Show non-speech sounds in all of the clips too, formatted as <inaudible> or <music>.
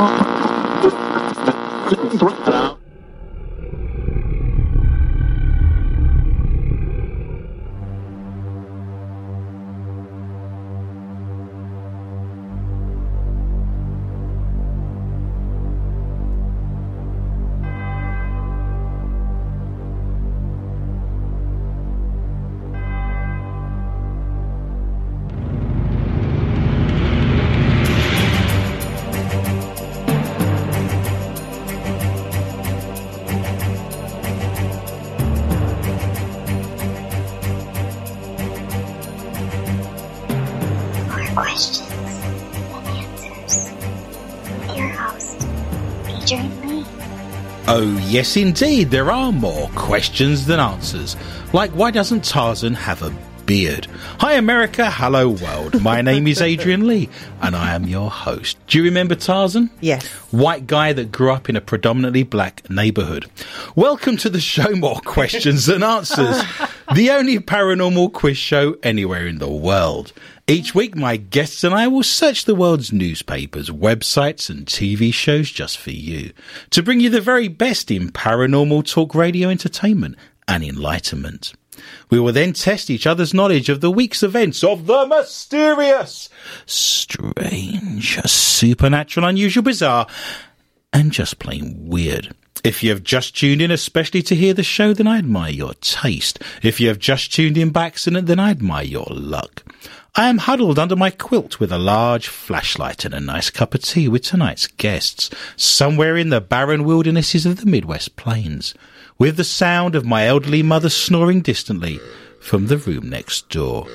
More yes, indeed, there are more questions than answers. Like, why doesn't Tarzan have a beard? Hi, America. Hello, world. My name is Adrian Lee, and I am your host. Do you remember Tarzan? Yes. White guy that grew up in a predominantly black neighborhood. Welcome to the show More Questions Than Answers, <laughs> the only paranormal quiz show anywhere in the world. Each week, my guests and I will search the world's newspapers, websites, and TV shows just for you to bring you the very best in paranormal talk radio entertainment and enlightenment. We will then test each other's knowledge of the week's events of the mysterious, strange, supernatural, unusual, bizarre, and just plain weird. If you have just tuned in, especially to hear the show, then I admire your taste. If you have just tuned in by accident, then I admire your luck. I am huddled under my quilt with a large flashlight and a nice cup of tea with tonight's guests, somewhere in the barren wildernesses of the Midwest Plains, with the sound of my elderly mother snoring distantly from the room next door.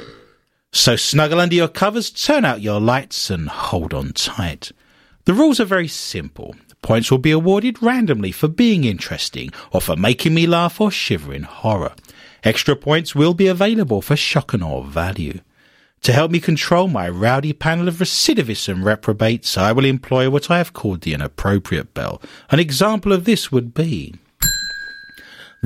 So snuggle under your covers, turn out your lights, and hold on tight. The rules are very simple. Points will be awarded randomly for being interesting, or for making me laugh or shiver in horror. Extra points will be available for shock and awe value. To help me control my rowdy panel of recidivists and reprobates, I will employ what I have called the inappropriate bell. An example of this would be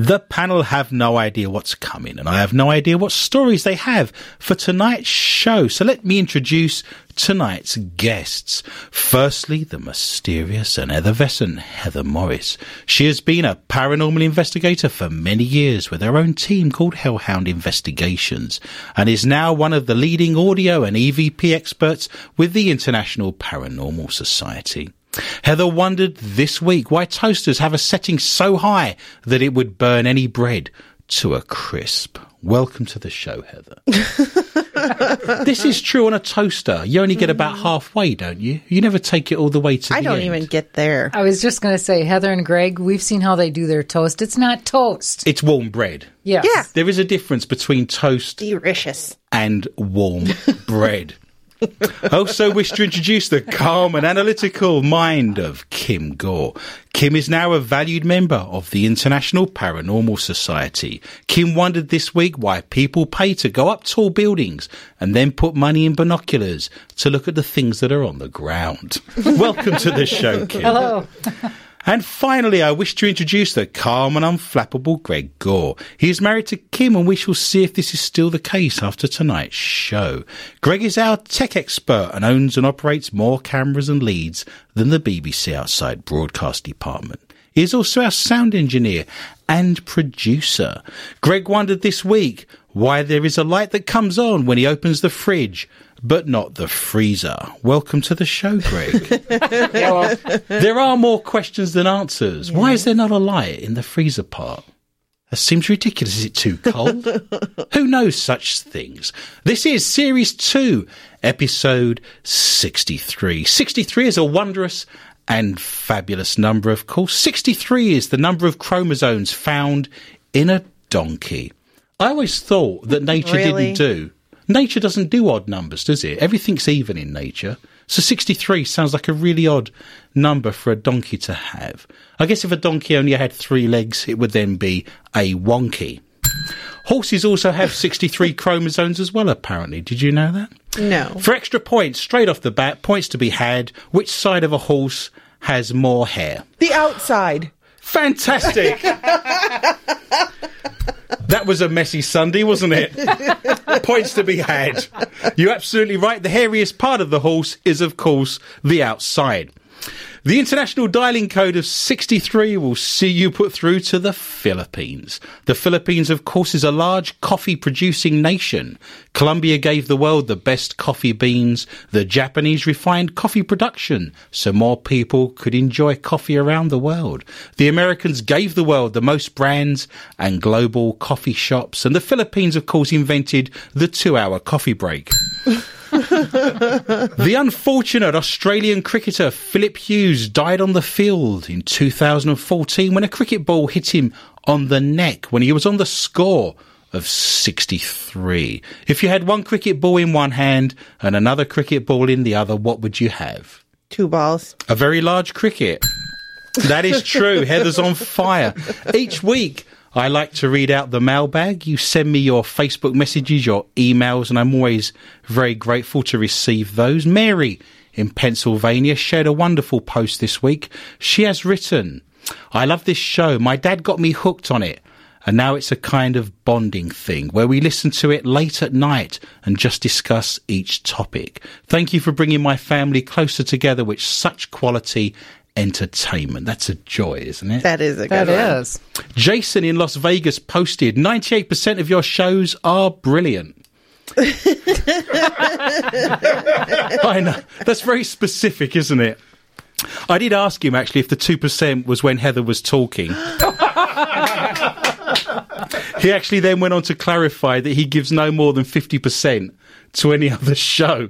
the panel have no idea what's coming, and I have no idea what stories they have for tonight's show. So let me introduce tonight's guests. Firstly, the mysterious and effervescent Heather Morris. She has been a paranormal investigator for many years with her own team called Hellhound Investigations, and is now one of the leading audio and EVP experts with the International Paranormal Society. Heather wondered this week why toasters have a setting so high that it would burn any bread to a crisp. Welcome to the show, Heather. <laughs> this is true on a toaster. You only get about mm. halfway, don't you? You never take it all the way to I the don't end. even get there. I was just going to say, Heather and Greg, we've seen how they do their toast. It's not toast. It's warm bread. Yes. Yeah. There is a difference between toast Delicious. and warm <laughs> bread. Oh, I also wish to introduce the calm and analytical mind of Kim Gore. Kim is now a valued member of the International Paranormal Society. Kim wondered this week why people pay to go up tall buildings and then put money in binoculars to look at the things that are on the ground. <laughs> Welcome to the show, Kim. Hello. And finally, I wish to introduce the calm and unflappable Greg Gore. He is married to Kim, and we shall see if this is still the case after tonight's show. Greg is our tech expert and owns and operates more cameras and leads than the BBC outside broadcast department. He is also our sound engineer and producer. Greg wondered this week why there is a light that comes on when he opens the fridge, but not the freezer. Welcome to the show, Greg. <laughs> There are more questions than answers. Why is there not a light in the freezer part? That seems ridiculous. Is it too cold? <laughs> Who knows such things? This is Series 2, Episode 63. 63 is a wondrous and fabulous number, of course. 63 is the number of chromosomes found in a donkey. I always thought that nature Really? didn't do. Nature doesn't do odd numbers, does it? Everything's even in nature. So 63 sounds like a really odd number for a donkey to have. I guess if a donkey only had three legs, it would then be a wonky. Horses also have 63 chromosomes as well, apparently. Did you know that? No. For extra points, straight off the bat, points to be had. Which side of a horse has more hair? The outside. Fantastic! <laughs> that was a messy Sunday, wasn't it? <laughs> Points to be had. You're absolutely right. The hairiest part of the horse is, of course, the outside. The international dialing code of 63 will see you put through to the Philippines. The Philippines, of course, is a large coffee producing nation. Colombia gave the world the best coffee beans. The Japanese refined coffee production so more people could enjoy coffee around the world. The Americans gave the world the most brands and global coffee shops. And the Philippines, of course, invented the two hour coffee break. <laughs> <laughs> The unfortunate Australian cricketer Philip Hughes died on the field in 2014 when a cricket ball hit him on the neck when he was on the score of 63. If you had one cricket ball in one hand and another cricket ball in the other, what would you have? Two balls. A very large cricket. That is true. <laughs> Heather's on fire. Each week, I like to read out the mailbag. You send me your Facebook messages, your emails, and I'm always very grateful to receive those. Mary in Pennsylvania shared a wonderful post this week. She has written, I love this show. My dad got me hooked on it. And now it's a kind of bonding thing where we listen to it late at night and just discuss each topic. Thank you for bringing my family closer together with such quality entertainment. That's a joy, isn't it? That is a That good one. is. Jason in Las Vegas posted 98% of your shows are brilliant. <laughs> I know. That's very specific, isn't it? I did ask him actually if the 2% was when Heather was talking. <laughs> he actually then went on to clarify that he gives no more than 50% to any other show.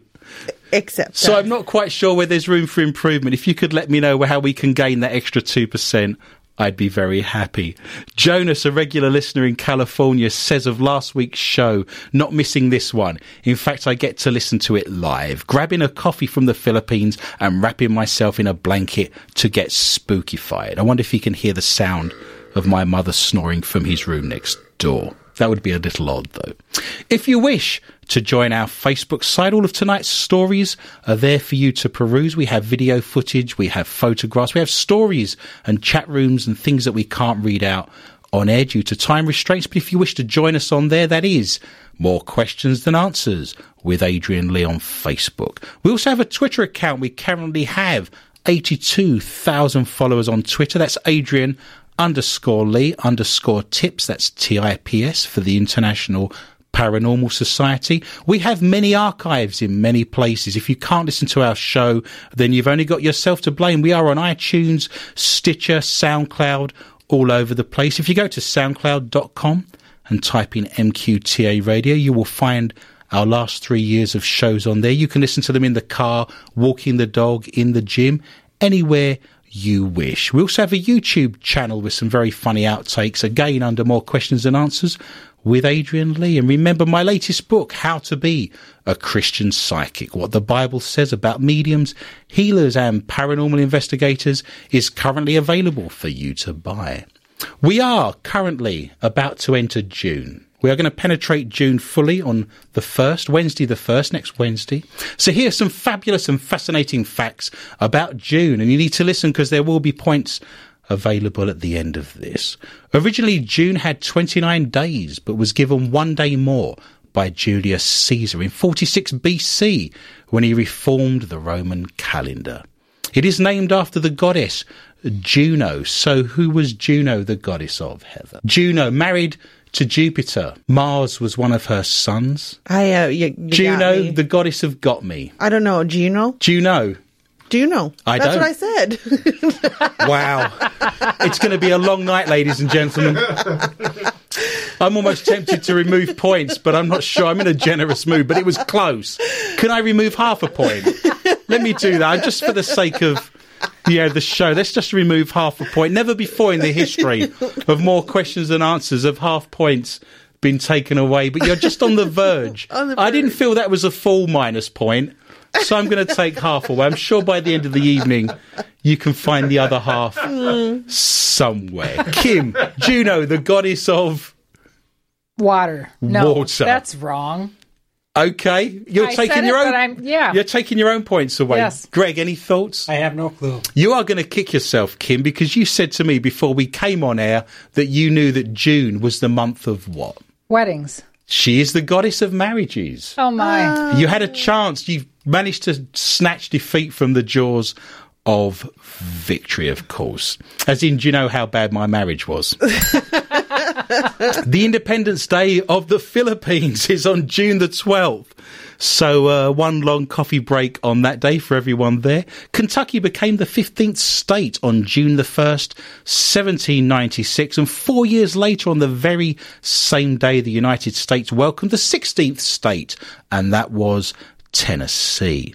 Except So that. I'm not quite sure where there's room for improvement. If you could let me know how we can gain that extra 2%, I'd be very happy. Jonas, a regular listener in California, says of last week's show, not missing this one. In fact, I get to listen to it live, grabbing a coffee from the Philippines and wrapping myself in a blanket to get spookified. I wonder if he can hear the sound of my mother snoring from his room next door. That would be a little odd, though. If you wish to join our Facebook site, all of tonight's stories are there for you to peruse. We have video footage, we have photographs, we have stories and chat rooms and things that we can't read out on air due to time restraints. But if you wish to join us on there, that is more questions than answers with Adrian Lee on Facebook. We also have a Twitter account. We currently have 82,000 followers on Twitter. That's Adrian underscore Lee underscore tips. That's T-I-P-S for the International Paranormal Society. We have many archives in many places. If you can't listen to our show, then you've only got yourself to blame. We are on iTunes, Stitcher, SoundCloud, all over the place. If you go to soundcloud.com and type in MQTA radio, you will find our last three years of shows on there. You can listen to them in the car, walking the dog, in the gym, anywhere you wish. We also have a YouTube channel with some very funny outtakes, again under more questions and answers with Adrian Lee. And remember my latest book, How to Be a Christian Psychic, what the Bible says about mediums, healers and paranormal investigators is currently available for you to buy. We are currently about to enter June. We are going to penetrate June fully on the 1st, Wednesday the 1st, next Wednesday. So here's some fabulous and fascinating facts about June, and you need to listen because there will be points available at the end of this. Originally, June had 29 days, but was given one day more by Julius Caesar in 46 BC when he reformed the Roman calendar. It is named after the goddess Juno. So, who was Juno the goddess of, Heather? Juno married to Jupiter. Mars was one of her sons. I uh, you, you Juno, the goddess of got me. I don't know. Juno. Juno. Juno. I That's don't. what I said. <laughs> Wow. it's going to be a long night, ladies and gentlemen. I'm almost tempted to remove points, but I'm not sure. I'm in a generous mood, but it was close. Can I remove half a point? Let me do that, just for the sake of yeah, the show. Let's just remove half a point. Never before in the history of more questions than answers have half points been taken away, but you're just on the verge. <laughs> On the I didn't feel that was a full minus point. So I'm going to take half away. I'm sure by the end of the evening you can find the other half somewhere. Kim, Juno, the goddess of. Water. No, Water. that's wrong. Okay, you're I taking said your it, own. but I'm- yeah. You're taking your own points away. Yes. Greg, any thoughts? I have no clue. You are going to kick yourself, Kim, because you said to me before we came on air that you knew that June was the month of what? Weddings. She is the goddess of marriages. Oh my. You had a chance. You managed to snatch defeat from the jaws of victory, of course. As in, do you know how bad my marriage was? <laughs> the Independence Day of the Philippines is on June the 12th. So, uh, one long coffee break on that day for everyone there. Kentucky became the 15th state on June the 1st, 1796. And four years later, on the very same day, the United States welcomed the 16th state, and that was Tennessee.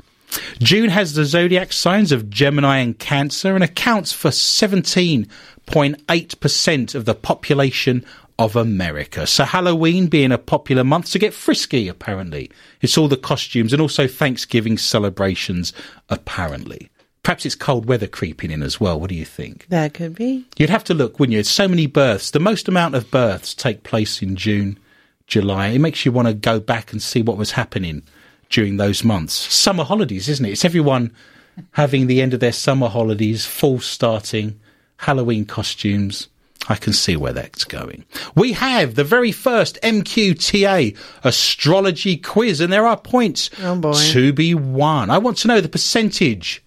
June has the zodiac signs of Gemini and Cancer and accounts for 17.8% of the population of America. So Halloween being a popular month to get frisky, apparently. It's all the costumes and also Thanksgiving celebrations, apparently. Perhaps it's cold weather creeping in as well. What do you think? That could be. You'd have to look, wouldn't you? It's so many births. The most amount of births take place in June, July. It makes you want to go back and see what was happening during those months. Summer holidays, isn't it? It's everyone having the end of their summer holidays, fall starting, Halloween costumes. I can see where that's going. We have the very first MQTA astrology quiz, and there are points Oh, to be won. I want to know the percentage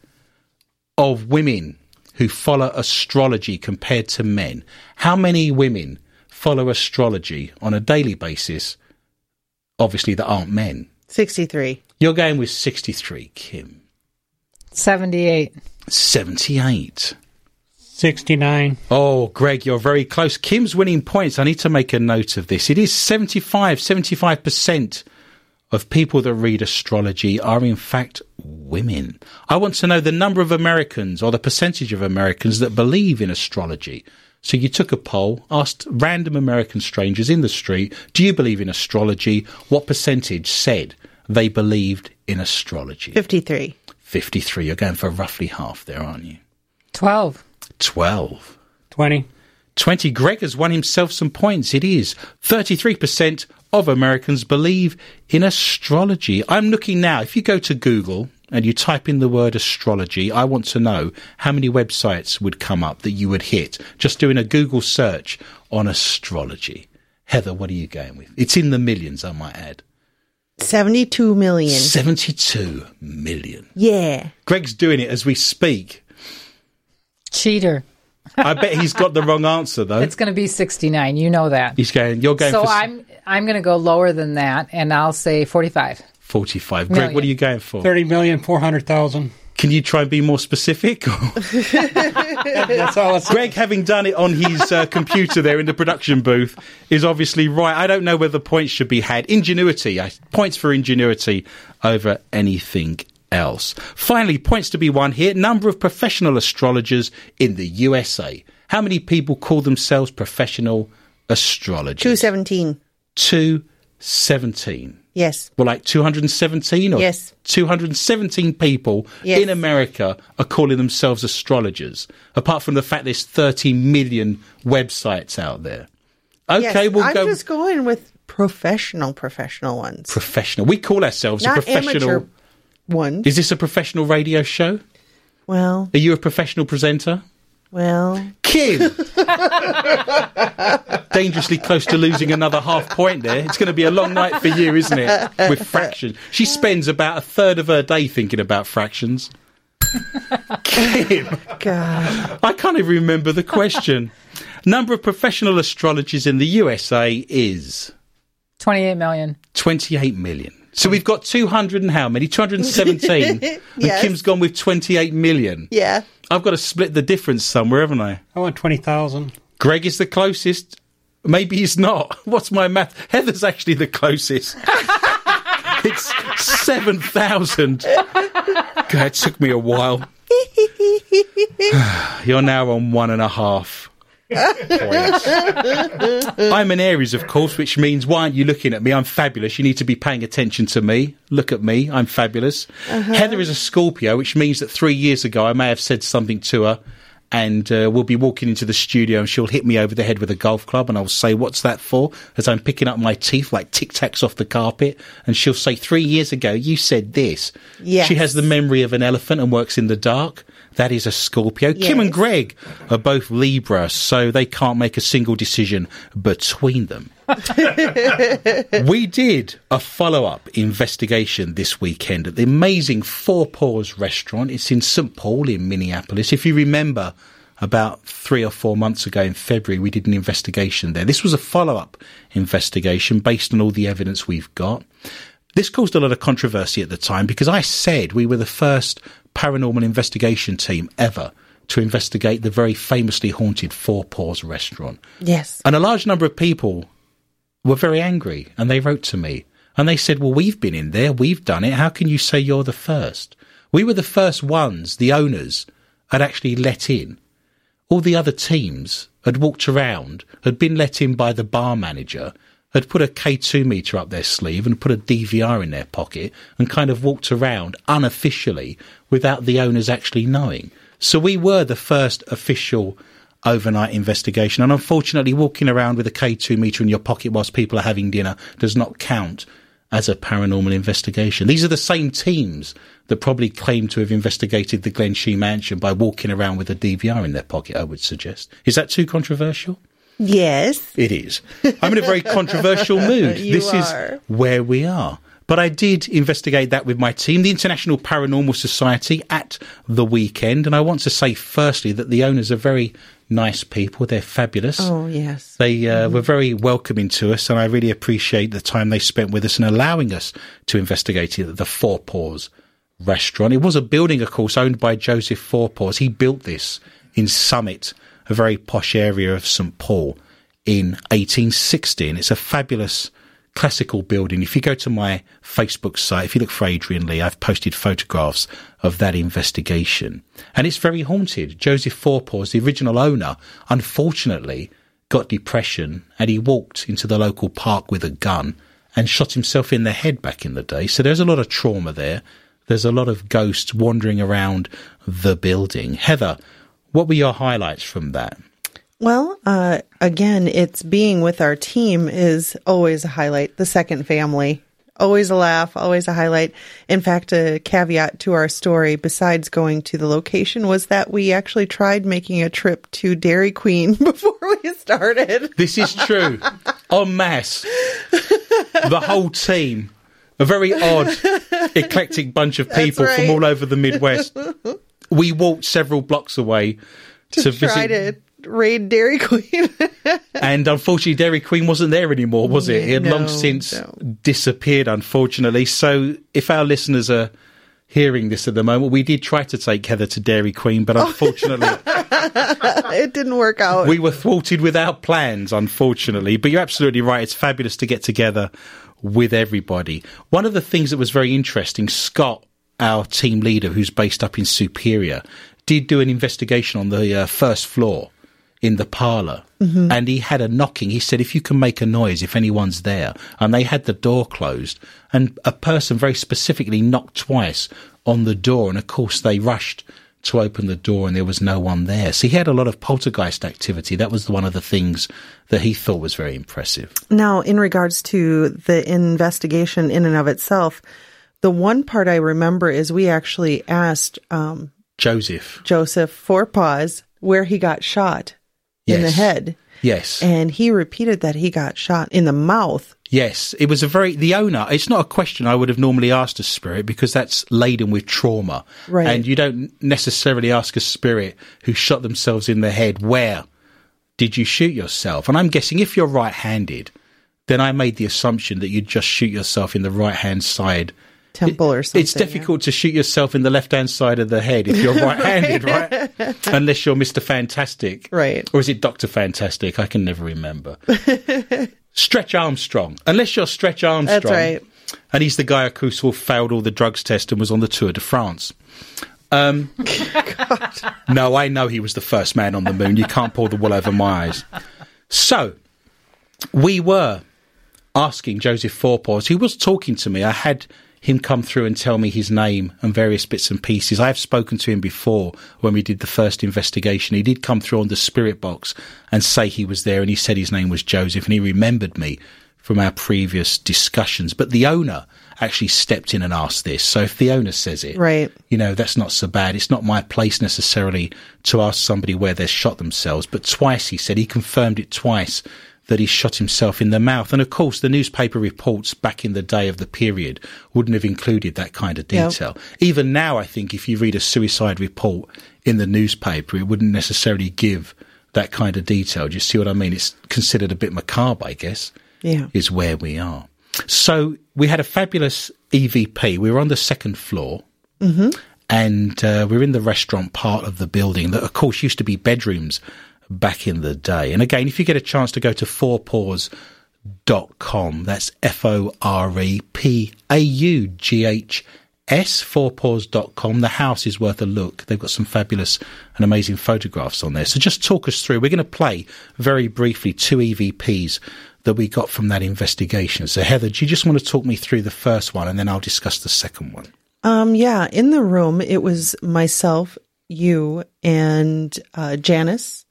of women who follow astrology compared to men. How many women follow astrology on a daily basis? Obviously, that aren't men. 63. You're going with 63, Kim. 78. 78. 69. Oh, Greg, you're very close. Kim's winning points. I need to make a note of this. It is 75, 75% of people that read astrology are in fact women. I want to know the number of Americans or the percentage of Americans that believe in astrology. So you took a poll, asked random American strangers in the street, do you believe in astrology? What percentage said they believed in astrology? 53. 53. You're going for roughly half there, aren't you? 12. 12. 20. 20. Greg has won himself some points. It is 33% of Americans believe in astrology. I'm looking now. If you go to Google and you type in the word astrology, I want to know how many websites would come up that you would hit just doing a Google search on astrology. Heather, what are you going with? It's in the millions, I might add. 72 million. 72 million. Yeah. Greg's doing it as we speak. Cheater. I bet he's got the wrong answer, though. It's going to be 69. You know that. He's going, you're going So for I'm I'm going to go lower than that, and I'll say 45. 45. Greg, what are you going for? 30 million, 400,000. Can you try and be more specific? <laughs> That's all it's Greg, having done it on his uh, computer there in the production booth, is obviously right. I don't know whether points should be had. Ingenuity, I- points for ingenuity over anything else. Finally, points to be won here. Number of professional astrologers in the USA. How many people call themselves professional astrologers? 217. 217. Yes. Well, like 217 or Yes. 217 people Yes. in America are calling themselves astrologers, apart from the fact there's 30 million websites out there. Okay, yes. we'll I'm go just going with professional, professional ones. professional. We call ourselves a professional. one. Is this a professional radio show? well, Are you a professional presenter? Well. Kim! <laughs> Dangerously close to losing another half point there. It's going to be a long night for you, isn't it? With fractions. She spends about a third of her day thinking about fractions. Kim! God. I can't even remember the question. Number of professional astrologers in the USA is 28 million. 28 million. So we've got 200 and how many? 217. And <laughs> Kim's gone with 28 million. Yeah. I've got to split the difference somewhere, haven't I? I want 20,000. Greg is the closest. Maybe he's not. <laughs> What's my math? Heather's actually the closest. <laughs> it's 7,000. God, it took me a while. <sighs> You're now on one and a half. I'm an Aries, of course, which means why aren't you looking at me? I'm fabulous. You need to be paying attention to me. Look at me. I'm fabulous. Heather is a Scorpio, which means that three years ago I may have said something to her and uh, we'll be walking into the studio and she'll hit me over the head with a golf club and I'll say, what's that for? As I'm picking up my teeth like tic tacs off the carpet. And she'll say, three years ago, you said this. Yes. She has the memory of an elephant and works in the dark. That is a Scorpio. Kim and Greg are both Libra, so they can't make a single decision between them. <laughs> we did a follow up investigation this weekend at the amazing Forepaugh's restaurant. It's in St. Paul in Minneapolis. If you remember, about three or four months ago in February, we did an investigation there. This was a follow up investigation based on all the evidence we've got. This caused a lot of controversy at the time because I said we were the first paranormal investigation team ever to investigate the very famously haunted Forepaugh's restaurant. Yes. And a large number of people were very angry and they wrote to me and they said, Well, we've been in there, we've done it. How can you say you're the first? We were the first ones, the owners, had actually let in. All the other teams had walked around, had been let in by the bar manager, had put a K2 meter up their sleeve and put a DVR in their pocket and kind of walked around unofficially without the owners actually knowing. So we were the first official overnight investigation. And unfortunately, walking around with a K2 meter in your pocket whilst people are having dinner does not count as a paranormal investigation. These are the same teams that probably claim to have investigated the Glensheen mansion by walking around with a DVR in their pocket, I would suggest. Is that too controversial? Yes. It is. I'm in a very controversial mood. <laughs> You this are. is where we are. But I did investigate that with my team, the International Paranormal Society, at the weekend. And I want to say, firstly, that the owners are very nice people. They're fabulous. Oh, yes. They uh, were very welcoming to us, and I really appreciate the time they spent with us and allowing us to investigate the Forepaugh's restaurant. It was a building, of course, owned by Joseph Four Paws. He built this in Summit, a very posh area of St Paul, in 1860, and it's a fabulous classical building. If you go to my Facebook site, if you look for Adrian Lee, I've posted photographs of that investigation. And it's very haunted. Joseph Fourpaws, the original owner, unfortunately got depression and he walked into the local park with a gun and shot himself in the head back in the day. So there's a lot of trauma there. There's a lot of ghosts wandering around the building. Heather, what were your highlights from that? Well, uh, again, it's being with our team is always a highlight. The second family, always a laugh, always a highlight. In fact, a caveat to our story, besides going to the location, was that we actually tried making a trip to Dairy Queen <laughs> before we started. This is true. en masse. The whole team. A very odd, eclectic bunch of people right. from all over the Midwest. <laughs> We walked several blocks away to, to visit. try to raid Dairy Queen. <laughs> And unfortunately, Dairy Queen wasn't there anymore, was it? It had long since no. disappeared, unfortunately. So if our listeners are hearing this at the moment, we did try to take Heather to Dairy Queen, but oh. unfortunately, <laughs> it didn't work out. we were thwarted with our plans, unfortunately. But you're absolutely right. It's fabulous to get together with everybody. One of the things that was very interesting, Scott, our team leader, who's based up in Superior, did do an investigation on the uh, first floor in the parlour. And he had a knocking. He said, if you can make a noise, if anyone's there. And they had the door closed. And a person very specifically knocked twice on the door. And of course, they rushed to open the door and there was no one there. So he had a lot of poltergeist activity. That was one of the things that he thought was very impressive. Now, in regards to the investigation in and of itself, the one part I remember is we actually asked um, Joseph. Joseph Fourpaws where he got shot in the head. Yes. And he repeated that he got shot in the mouth. Yes, it was a very the owner. It's not a question I would have normally asked a spirit because that's laden with trauma, Right. And you don't necessarily ask a spirit who shot themselves in the head where did you shoot yourself. And I'm guessing if you're right-handed, then I made the assumption that you'd just shoot yourself in the right-hand side. Temple or something. It's difficult to shoot yourself in the left-hand side of the head if you're <laughs> right-handed, right? Unless you're Mister Fantastic, Right. Or is it Doctor Fantastic? I can never remember. <laughs> Stretch Armstrong. Unless you're Stretch Armstrong. That's right. And he's the guy, who who failed all the drugs test and was on the Tour de France. Um, <laughs> no, I know he was the first man on the moon. You can't pull the wool over my eyes. So, we were asking Joseph Fourpaws, who was talking to me. I had him come through and tell me his name and various bits and pieces. I have spoken to him before when we did the first investigation. He did come through on the spirit box and say he was there and he said his name was Joseph and he remembered me from our previous discussions. But the owner actually stepped in and asked this. So if the owner says it, Right. you know, that's not so bad. It's not my place necessarily to ask somebody where they shot themselves. But twice he said he confirmed it twice that he shot himself in the mouth. And of course, the newspaper reports back in the day of the period wouldn't have included that kind of Yep. detail. Even now, I think if you read a suicide report in the newspaper, it wouldn't necessarily give that kind of detail. Do you see what I mean? It's considered a bit macabre, I guess Yeah. is where we are. So we had a fabulous EVP. We were on the second floor. And uh, we're in the restaurant part of the building that, of course, used to be bedrooms back in the day. And again, if you get a chance to go to forepaughs.com, that's F O R E P A U G H S, forepaughs.com. The house is worth a look. They've got some fabulous and amazing photographs on there. So just talk us through. We're going to play very briefly two EVPs that we got from that investigation. So, Heather, do you just want to talk me through the first one and then I'll discuss the second one? Um, yeah, in the room, it was myself, you, and uh, Janice,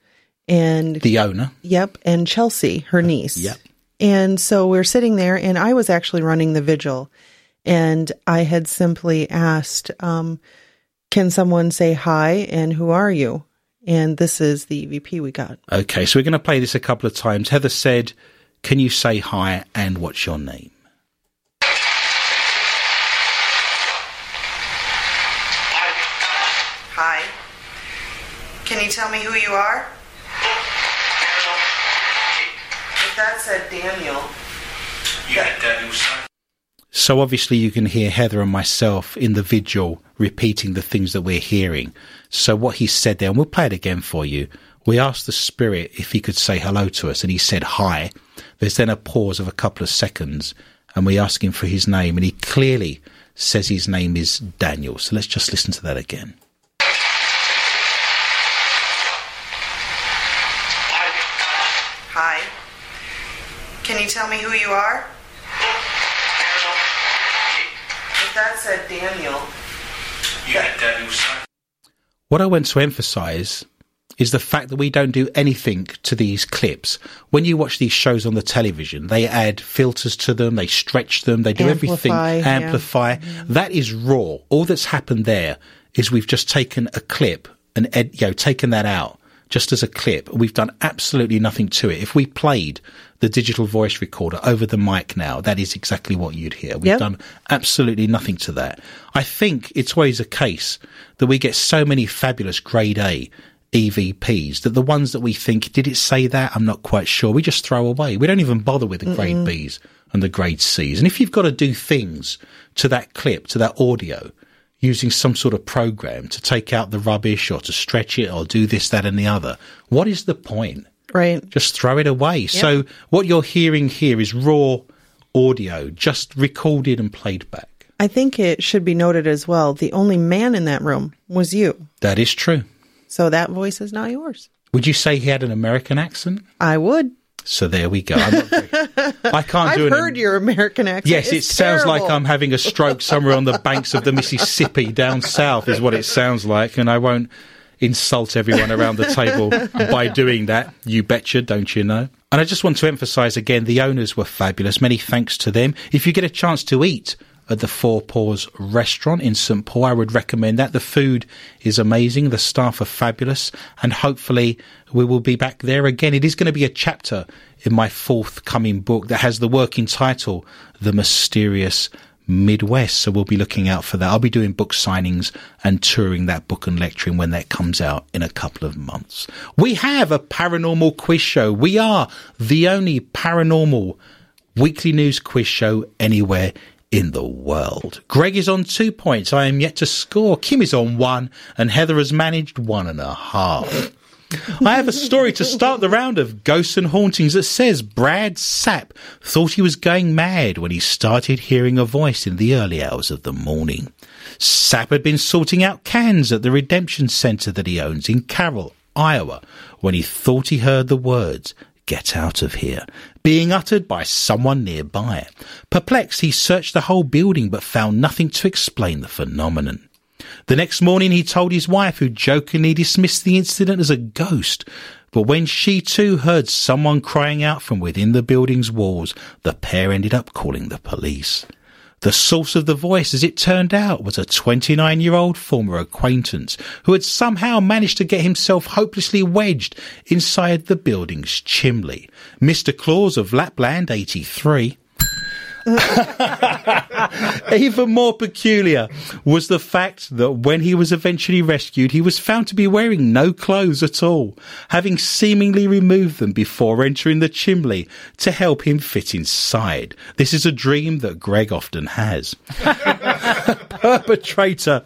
and The owner. yep, and Chelsea, her niece. Yep. And so we're sitting there, and I was actually running the vigil, and I had simply asked, um, "Can someone say hi and who are you?" And this is the EVP we got. Okay, so we're going to play this a couple of times. Heather said, Can you say hi and what's your name? Hi. Can you tell me who you are? If that said Daniel. So obviously you can hear Heather and myself in the vigil repeating the things that we're hearing. So what he said there, and we'll play it again for you. We asked the spirit if he could say hello to us, and he said hi. There's then a pause of a couple of seconds, and we ask him for his name, and he clearly says his name is Daniel. So let's just listen to that again. Hi. Can you tell me who you are? If that said Daniel. What I want to emphasize is the fact that we don't do anything to these clips. When you watch these shows on the television, they add filters to them, they stretch them, they do everything, Amplify, yeah. amplify. That is raw. All that's happened there is we've just taken a clip and ed, you know, taken that out just as a clip. We've done absolutely nothing to it. If we played the digital voice recorder over the mic now, that is exactly what you'd hear. We've Yep. done absolutely nothing to that. I think it's always a case that we get so many fabulous grade A EVPs that the ones that we think, did it say that? I'm not quite sure. We just throw away. We don't even bother with the grade Bs and the grade Cs. And if you've got to do things to that clip, to that audio, using some sort of program to take out the rubbish or to stretch it or do this, that, and the other, what is the point? Right. just throw it away. So what you're hearing here is raw audio, just recorded and played back. I think it should be noted as well the only man in that room was you. That is true. So that voice is not yours. Would you say he had an American accent? I would. So there we go. Very- <laughs> I can't I've do an heard your American accent. Yes, it It's sounds like. I'm having a stroke somewhere on the banks of the <laughs> Mississippi down south, is what it sounds like. And I won't insult everyone around the table <laughs> by doing that. You betcha, don't you know? And I just want to emphasize again the owners were fabulous. Many thanks to them. If you get a chance to eat, at the Forepaugh's restaurant in St. Paul. I would recommend that. The food is amazing. The staff are fabulous. And hopefully we will be back there again. It is going to be a chapter in my forthcoming book that has the working title, The Mysterious Midwest. So we'll be looking out for that. I'll be doing book signings and touring that book and lecturing when that comes out in a couple of months. We have a paranormal quiz show. We are the only paranormal weekly news quiz show anywhere in the world. Greg is on two points. I am yet to score. Kim is on one, and Heather has managed one and a half. I have a story to start the round of ghosts and hauntings that says Brad Sapp thought he was going mad when he started hearing a voice in the early hours of the morning. Sapp had been sorting out cans at the redemption center that he owns in Carroll, Iowa, when he thought he heard the words, Get out of here, being uttered by someone nearby. Perplexed, he searched the whole building but found nothing to explain the phenomenon. The next morning, he told his wife, who jokingly dismissed the incident as a ghost. But when she too heard someone crying out from within the building's walls, the pair ended up calling the police. The source of the voice, as it turned out, was a 29 year old former acquaintance who had somehow managed to get himself hopelessly wedged inside the building's chimney. Mr. Claus of Lapland 83. <laughs> Even more peculiar was the fact that when he was eventually rescued, he was found to be wearing no clothes at all, having seemingly removed them before entering the chimney to help him fit inside. This is a dream that Greg often has. <laughs> Perpetrator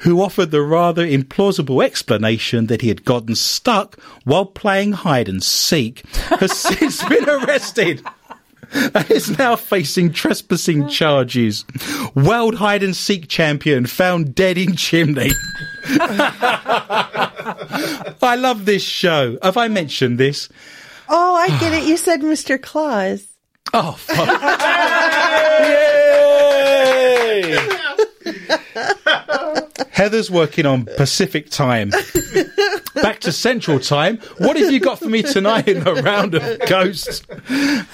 who offered the rather implausible explanation that he had gotten stuck while playing hide and seek, has <laughs> since been arrested and is now facing trespassing charges. World hide and seek champion found dead in chimney. <laughs> I love this show. Have I mentioned this? Oh, I get it. You said Mr. Claus. <gasps> Oh, fuck. <laughs> Yay! <laughs> Heather's working on Pacific time. Back to Central time. What have you got for me tonight in the round of ghosts?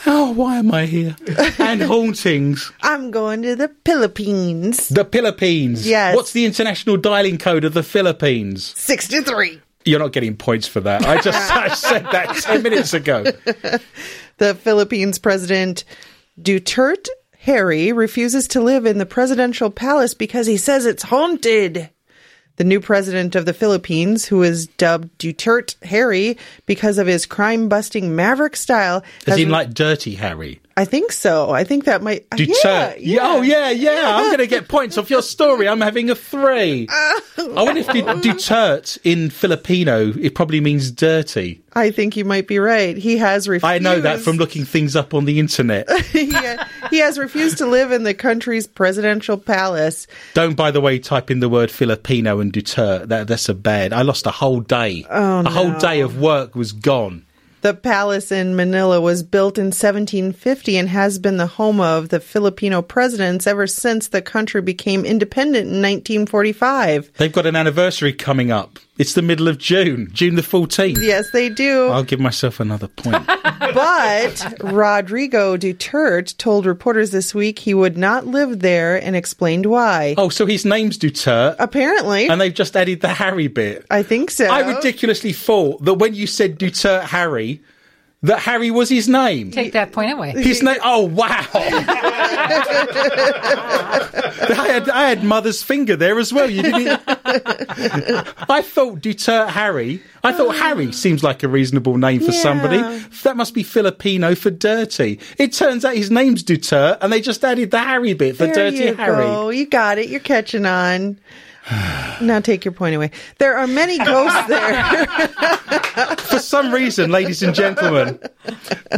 Oh, why am I here? And hauntings. I'm going to the Philippines. The Philippines. Yes. What's the international dialing code of the Philippines? 63. You're not getting points for that. I just <laughs> I said that 10 minutes ago. <laughs> The Philippines president Duterte Harry refuses to live in the presidential palace because he says it's haunted. The new president of the Philippines, who is dubbed Duterte Harry because of his crime busting maverick style, As has- in like Dirty Harry. I think so. I think that might. Duterte. Yeah, Oh, yeah, yeah. I'm going to get points off your story. I'm having a three. <laughs> I wonder if Duterte in Filipino, it probably means dirty. I think you might be right. He has refused. I know that from looking things up on the internet. <laughs> he, he has refused to live in the country's presidential palace. Don't, by the way, type in the word Filipino and Duterte. That, that's a bad. I lost a whole day. Oh, a whole day of work was gone. The palace in Manila was built in 1750 and has been the home of the Filipino presidents ever since the country became independent in 1945. They've got an anniversary coming up. It's the middle of June, June the 14th. Yes, they do. I'll give myself another point. <laughs> But Rodrigo Duterte told reporters this week he would not live there and explained why. oh, so his name's Duterte, Apparently, and they've just added the Harry bit. I think so. I ridiculously thought that when you said Duterte Harry, that Harry was his name. Take that point away. His name. Oh wow! <laughs> I had I had mother's finger there as well. You didn't. I thought Duterte Harry. I thought Harry seems like a reasonable name for somebody. That must be Filipino for dirty. It turns out his name's Duterte, and they just added the Harry bit for there Dirty you Harry. go. You got it. You're catching on. Now take your point away. There are many ghosts there. <laughs> For some reason, ladies and gentlemen,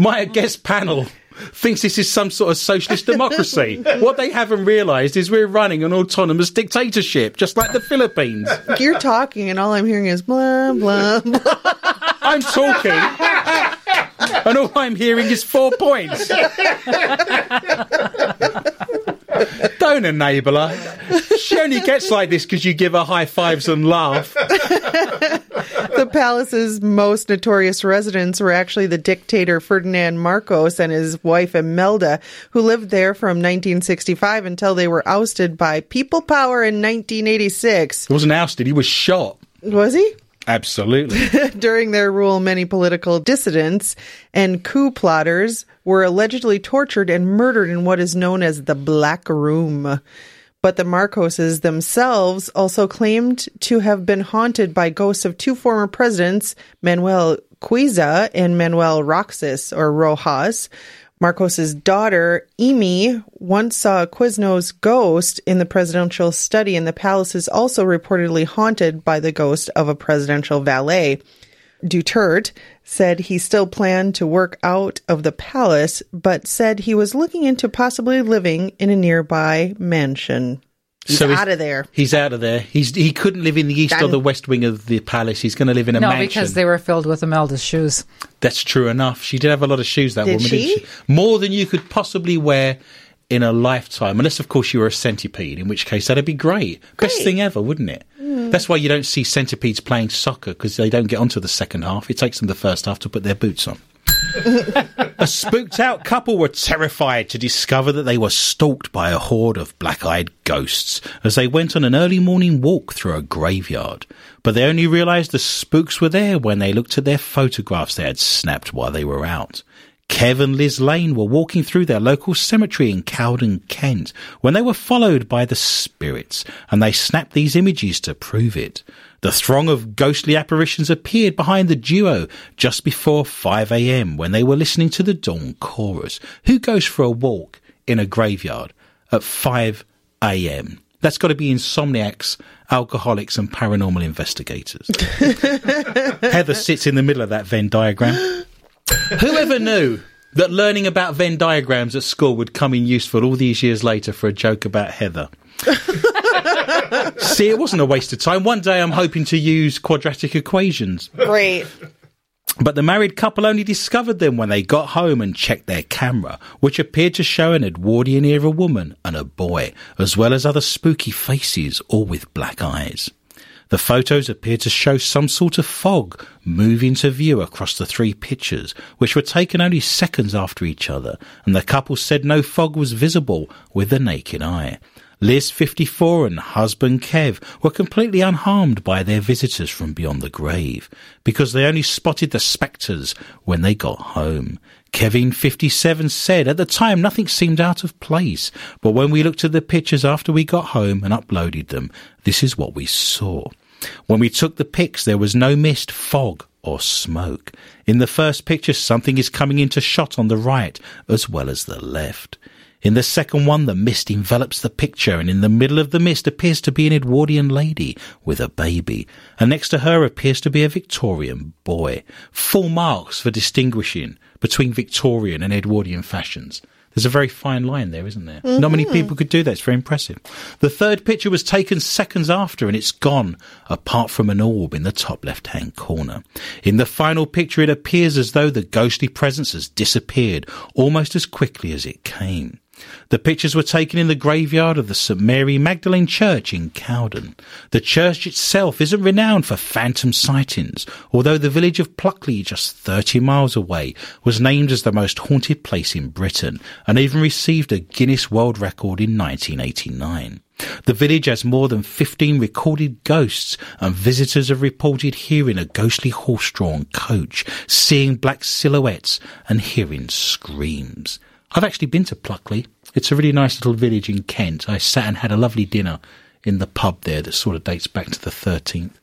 my guest panel thinks this is some sort of socialist democracy. What they haven't realised is we're running an autonomous dictatorship, just like the Philippines. You're talking, and all I'm hearing is blah blah blah. I'm talking, and all I'm hearing is four points. <laughs> Don't enable her. She only gets like this because you give her high fives and laugh. <laughs> the palace's most notorious residents were actually the dictator Ferdinand Marcos and his wife Imelda, who lived there from 1965 until they were ousted by People Power in 1986. He wasn't ousted, he was shot. Was he? Absolutely. <laughs> During their rule, many political dissidents and coup plotters were allegedly tortured and murdered in what is known as the Black Room. But the Marcoses themselves also claimed to have been haunted by ghosts of two former presidents, Manuel Quezon and Manuel Roxas or Rojas. Marcos's daughter, Amy, once saw a Quezon's ghost in the presidential study, and the palace is also reportedly haunted by the ghost of a presidential valet. Duterte said he still planned to work out of the palace, but said he was looking into possibly living in a nearby mansion. He's So he's- out of there. He's out of there. He's he couldn't live in the east or the west wing of the palace. He's going to live in a No, mansion. because they were filled with Imelda's shoes. That's true enough. She did have a lot of shoes. That Did woman, she? didn't she? More than you could possibly wear in a lifetime, unless of course you were a centipede, in which case that'd be great. Best thing ever, wouldn't it? Hmm. That's why you don't see centipedes playing soccer because they don't get onto the second half. It takes them the first half to put their boots on. A spooked out couple were terrified to discover that they were stalked by a horde of black eyed ghosts as they went on an early morning walk through a graveyard. But they only realized the spooks were there when they looked at their photographs they had snapped while they were out. Kev and Liz Lane were walking through their local cemetery in Cowden, Kent, when they were followed by the spirits, and they snapped these images to prove it. The throng of ghostly apparitions appeared behind the duo just before 5 a.m. when they were listening to the dawn chorus. Who goes for a walk in a graveyard at 5 a.m.? That's got to be insomniacs, alcoholics, and paranormal investigators. <laughs> Heather sits in the middle of that Venn diagram. <gasps> Whoever knew that learning about Venn diagrams at school would come in useful all these years later for a joke about Heather? <laughs> See, it wasn't a waste of time. One day I'm hoping to use quadratic equations. Great. But the married couple only discovered them when they got home and checked their camera, which appeared to show an Edwardian era woman and a boy, as well as other spooky faces, all with black eyes. The photos appeared to show some sort of fog moving into view across the three pictures, which were taken only seconds after each other, and the couple said no fog was visible with the naked eye. Liz, 54, and husband Kev were completely unharmed by their visitors from beyond the grave because they only spotted the spectres when they got home. Kevin, 57, said at the time nothing seemed out of place, but when we looked at the pictures after we got home and uploaded them, this is what we saw. When we took the pics, there was no mist, fog, or smoke. In the first picture, something is coming into shot on the right as well as the left. In the second one, the mist envelops the picture, and in the middle of the mist appears to be an Edwardian lady with a baby, and next to her appears to be a Victorian boy. Full marks for distinguishing between Victorian and Edwardian fashions. There's a very fine line there, isn't there? Not many mm-hmm. people could do that. It's very impressive. The third picture was taken seconds after and it's gone, apart from an orb in the top left hand corner. In the final picture, it appears as though the ghostly presence has disappeared almost as quickly as it came. The pictures were taken in the graveyard of the St Mary Magdalene Church in Cowden. The church itself isn't renowned for phantom sightings, although the village of Pluckley, just 30 miles away, was named as the most haunted place in Britain and even received a Guinness World Record in 1989. The village has more than 15 recorded ghosts, and visitors have reported hearing a ghostly horse drawn coach, seeing black silhouettes, and hearing screams. I've actually been to Pluckley. It's a really nice little village in Kent. I sat and had a lovely dinner in the pub there that sort of dates back to the 13th,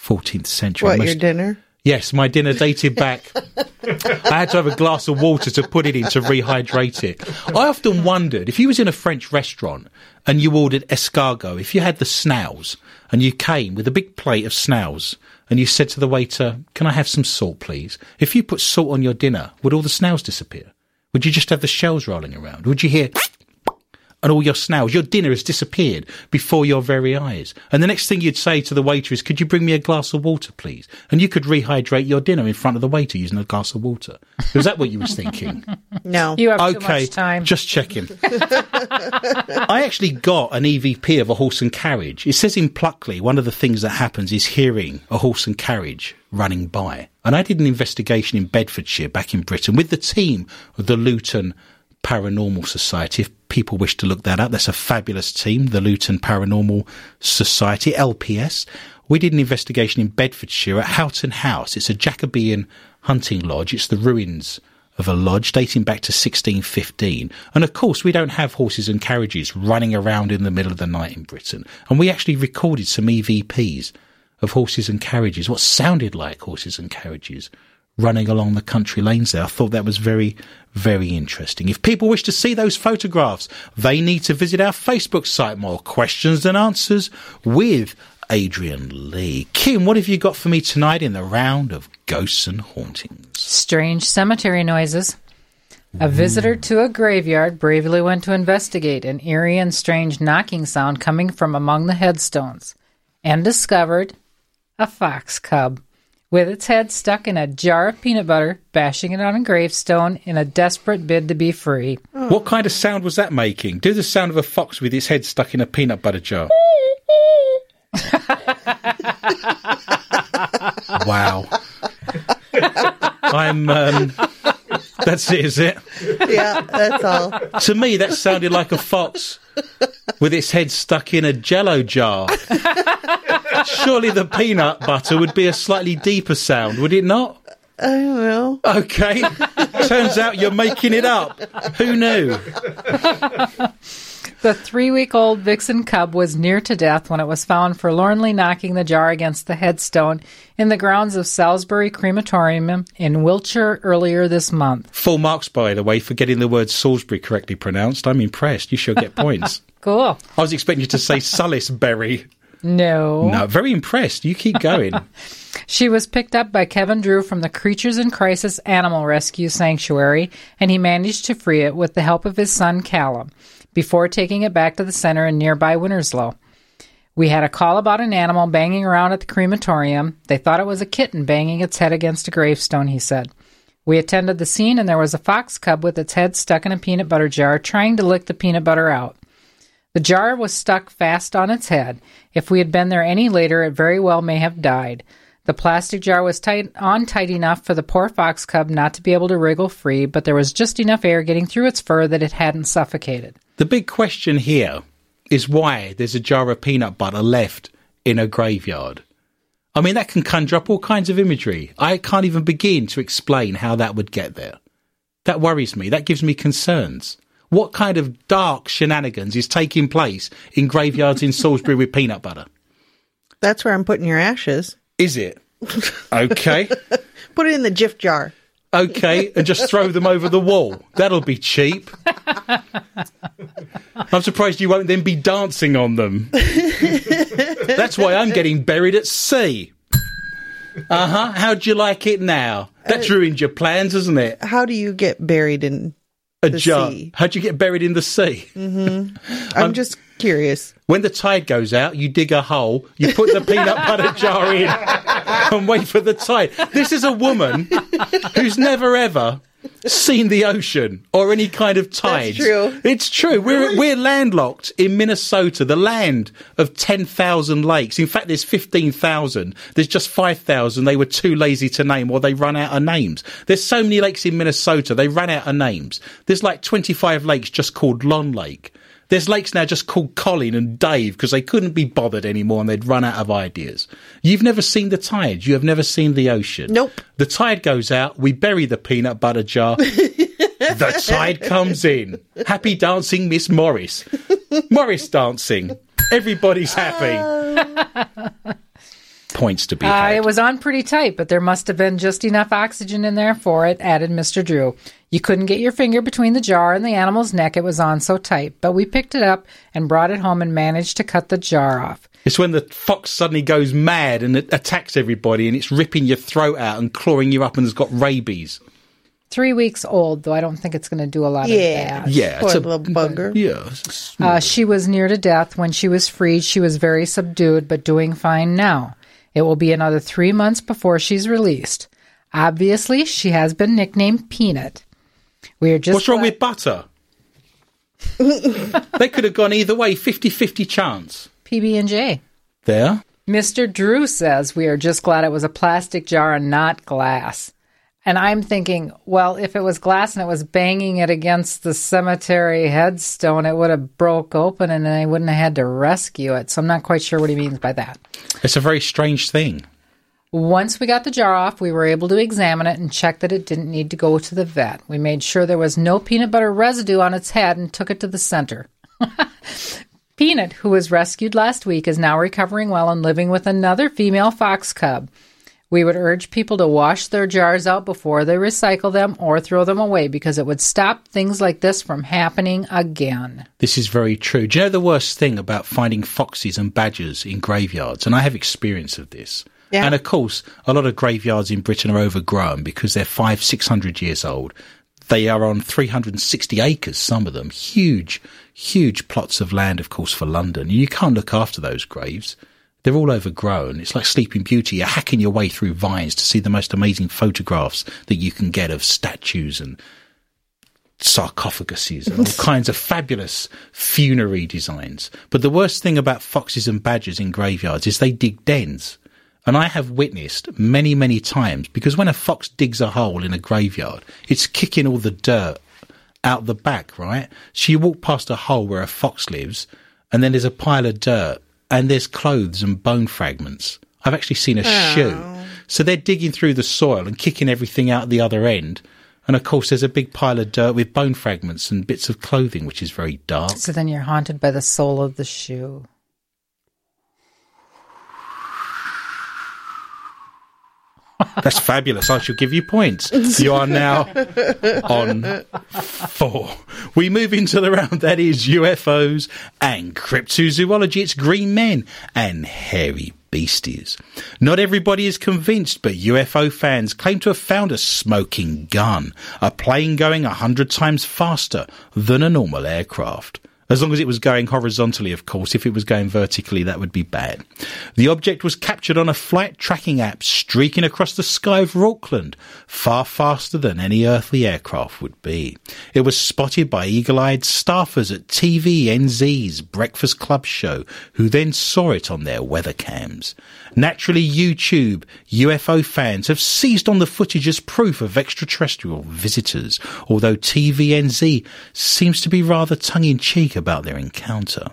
14th century. What, Most- your dinner? Yes, my dinner dated back. <laughs> I had to have a glass of water to put it in to rehydrate it. I often wondered if you was in a French restaurant and you ordered escargot, if you had the snails and you came with a big plate of snails and you said to the waiter, "Can I have some salt, please?" If you put salt on your dinner, would all the snails disappear? Would you just have the shells rolling around? Would you hear and all your snails, your dinner has disappeared before your very eyes. And the next thing you'd say to the waiter is, could you bring me a glass of water, please? And you could rehydrate your dinner in front of the waiter using a glass of water. Was that what you was thinking? <laughs> No. You have too okay, much time. just checking. <laughs> I actually got an EVP of a horse and carriage. It says in Pluckley, one of the things that happens is hearing a horse and carriage running by. And I did an investigation in Bedfordshire back in Britain with the team of the Luton Paranormal Society. If people wish to look that up, that's a fabulous team, the Luton Paranormal Society, LPS. We did an investigation in Bedfordshire at Houghton House. It's a Jacobean hunting lodge. It's the ruins of a lodge dating back to 1615. And of course, we don't have horses and carriages running around in the middle of the night in Britain. And we actually recorded some EVPs of horses and carriages, what sounded like horses and carriages running along the country lanes there. I thought that was very, very interesting. If people wish to see those photographs, they need to visit our Facebook site, More Questions and Answers with Adrian Lee. Kim, what have you got for me tonight in the round of ghosts and hauntings? Strange cemetery noises. A visitor to a graveyard bravely went to investigate an eerie and strange knocking sound coming from among the headstones and discovered a fox cub. with its head stuck in a jar of peanut butter, bashing it on a gravestone in a desperate bid to be free. What kind of sound was that making? Do the sound of a fox with its head stuck in a peanut butter jar. wow. I'm. Um, that's it, is it? Yeah, that's all. To me, that sounded like a fox with its head stuck in a jello jar. Surely the peanut butter would be a slightly deeper sound, would it not? I don't know. Okay. Turns out you're making it up. Who knew? The three week old vixen cub was near to death when it was found forlornly knocking the jar against the headstone in the grounds of Salisbury Crematorium in Wiltshire earlier this month. Full marks, by the way, for getting the word Salisbury correctly pronounced. I'm impressed. You should get points. <laughs> Cool. I was expecting you to say Salisbury. No. No, very impressed. You keep going. <laughs> She was picked up by Kevin Drew from the Creatures in Crisis Animal Rescue Sanctuary, and he managed to free it with the help of his son Callum before taking it back to the center in nearby Winterslow. We had a call about an animal banging around at the crematorium. They thought it was a kitten banging its head against a gravestone, he said. We attended the scene, and there was a fox cub with its head stuck in a peanut butter jar trying to lick the peanut butter out. The jar was stuck fast on its head. If we had been there any later, it very well may have died. The plastic jar was tight on tight enough for the poor fox cub not to be able to wriggle free, but there was just enough air getting through its fur that it hadn't suffocated. The big question here is why there's a jar of peanut butter left in a graveyard. I mean, that can conjure up all kinds of imagery. I can't even begin to explain how that would get there. That worries me. That gives me concerns. What kind of dark shenanigans is taking place in graveyards in Salisbury with peanut butter? That's where I'm putting your ashes. Is it? Okay. <laughs> Put it in the Jif jar. Okay, and just throw them over the wall. That'll be cheap. <laughs> I'm surprised you won't then be dancing on them. <laughs> That's why I'm getting buried at sea. Uh huh. How'd you like it now? That's uh, ruined your plans, hasn't it? How do you get buried in? A The jar. sea. How'd you get buried in the sea? Mm-hmm. <laughs> I'm um, just curious. When the tide goes out, you dig a hole, you put the peanut <laughs> butter jar in, and wait for the tide. This is a woman who's never ever seen the ocean or any kind of tides. true. It's true. We're we're landlocked in Minnesota, the land of ten thousand lakes. In fact, there's fifteen thousand. There's just five thousand. They were too lazy to name, or they run out of names. There's so many lakes in Minnesota, they ran out of names. There's like twenty five lakes just called Long Lake. There's lakes now just called Colin and Dave because they couldn't be bothered anymore and they'd run out of ideas. You've never seen the tide. You have never seen the ocean. Nope. The tide goes out. We bury the peanut butter jar. <laughs> the tide comes in. Happy dancing, Miss Morris. Morris dancing. Everybody's happy. <laughs> Points to be Uh, it was on pretty tight, but there must have been just enough oxygen in there for it, added Mr. Drew. You couldn't get your finger between the jar and the animal's neck, it was on so tight. But we picked it up and brought it home and managed to cut the jar off. It's when the fox suddenly goes mad and it attacks everybody and it's ripping your throat out and clawing you up and has got rabies. Three weeks old, though I don't think it's going to do a lot Yeah. of that. Yeah, Poor it's a little bugger. Yeah, Uh, she was near to death. When she was freed, she was very subdued, but doing fine now. It will be another three months before she's released. Obviously, she has been nicknamed Peanut. We are just What's wrong with butter? <laughs> they could have gone either way, 50-50 chance. PB and J? There. Mr. Drew says we are just glad it was a plastic jar and not glass. And I'm thinking, well, if it was glass and it was banging it against the cemetery headstone, it would have broke open and they wouldn't have had to rescue it. So I'm not quite sure what he means by that. It's a very strange thing. Once we got the jar off, we were able to examine it and check that it didn't need to go to the vet. We made sure there was no peanut butter residue on its head and took it to the center. <laughs> Peanut, who was rescued last week, is now recovering well and living with another female fox cub. We would urge people to wash their jars out before they recycle them or throw them away because it would stop things like this from happening again. This is very true. Do you know the worst thing about finding foxes and badgers in graveyards? And I have experience of this. Yeah. And of course, a lot of graveyards in Britain are overgrown because they're five, six hundred years old. They are on 360 acres, some of them. Huge, huge plots of land, of course, for London. You can't look after those graves. They're all overgrown. It's like Sleeping Beauty. You're hacking your way through vines to see the most amazing photographs that you can get of statues and sarcophaguses and all <laughs> kinds of fabulous funerary designs. But the worst thing about foxes and badgers in graveyards is they dig dens. And I have witnessed many, many times because when a fox digs a hole in a graveyard, it's kicking all the dirt out the back, right? So you walk past a hole where a fox lives and then there's a pile of dirt and there's clothes and bone fragments. I've actually seen a shoe. Oh. So they're digging through the soil and kicking everything out the other end. And of course, there's a big pile of dirt with bone fragments and bits of clothing, which is very dark. So then you're haunted by the sole of the shoe. That's fabulous. I shall give you points. You are now on four. We move into the round that is UFOs and cryptozoology. It's green men and hairy beasties. Not everybody is convinced, but UFO fans claim to have found a smoking gun, a plane going a hundred times faster than a normal aircraft. As long as it was going horizontally, of course. If it was going vertically, that would be bad. The object was captured on a flight tracking app streaking across the sky over Auckland, far faster than any earthly aircraft would be. It was spotted by eagle-eyed staffers at TVNZ's Breakfast Club show, who then saw it on their weather cams. Naturally, YouTube UFO fans have seized on the footage as proof of extraterrestrial visitors, although TVNZ seems to be rather tongue-in-cheek about their encounter.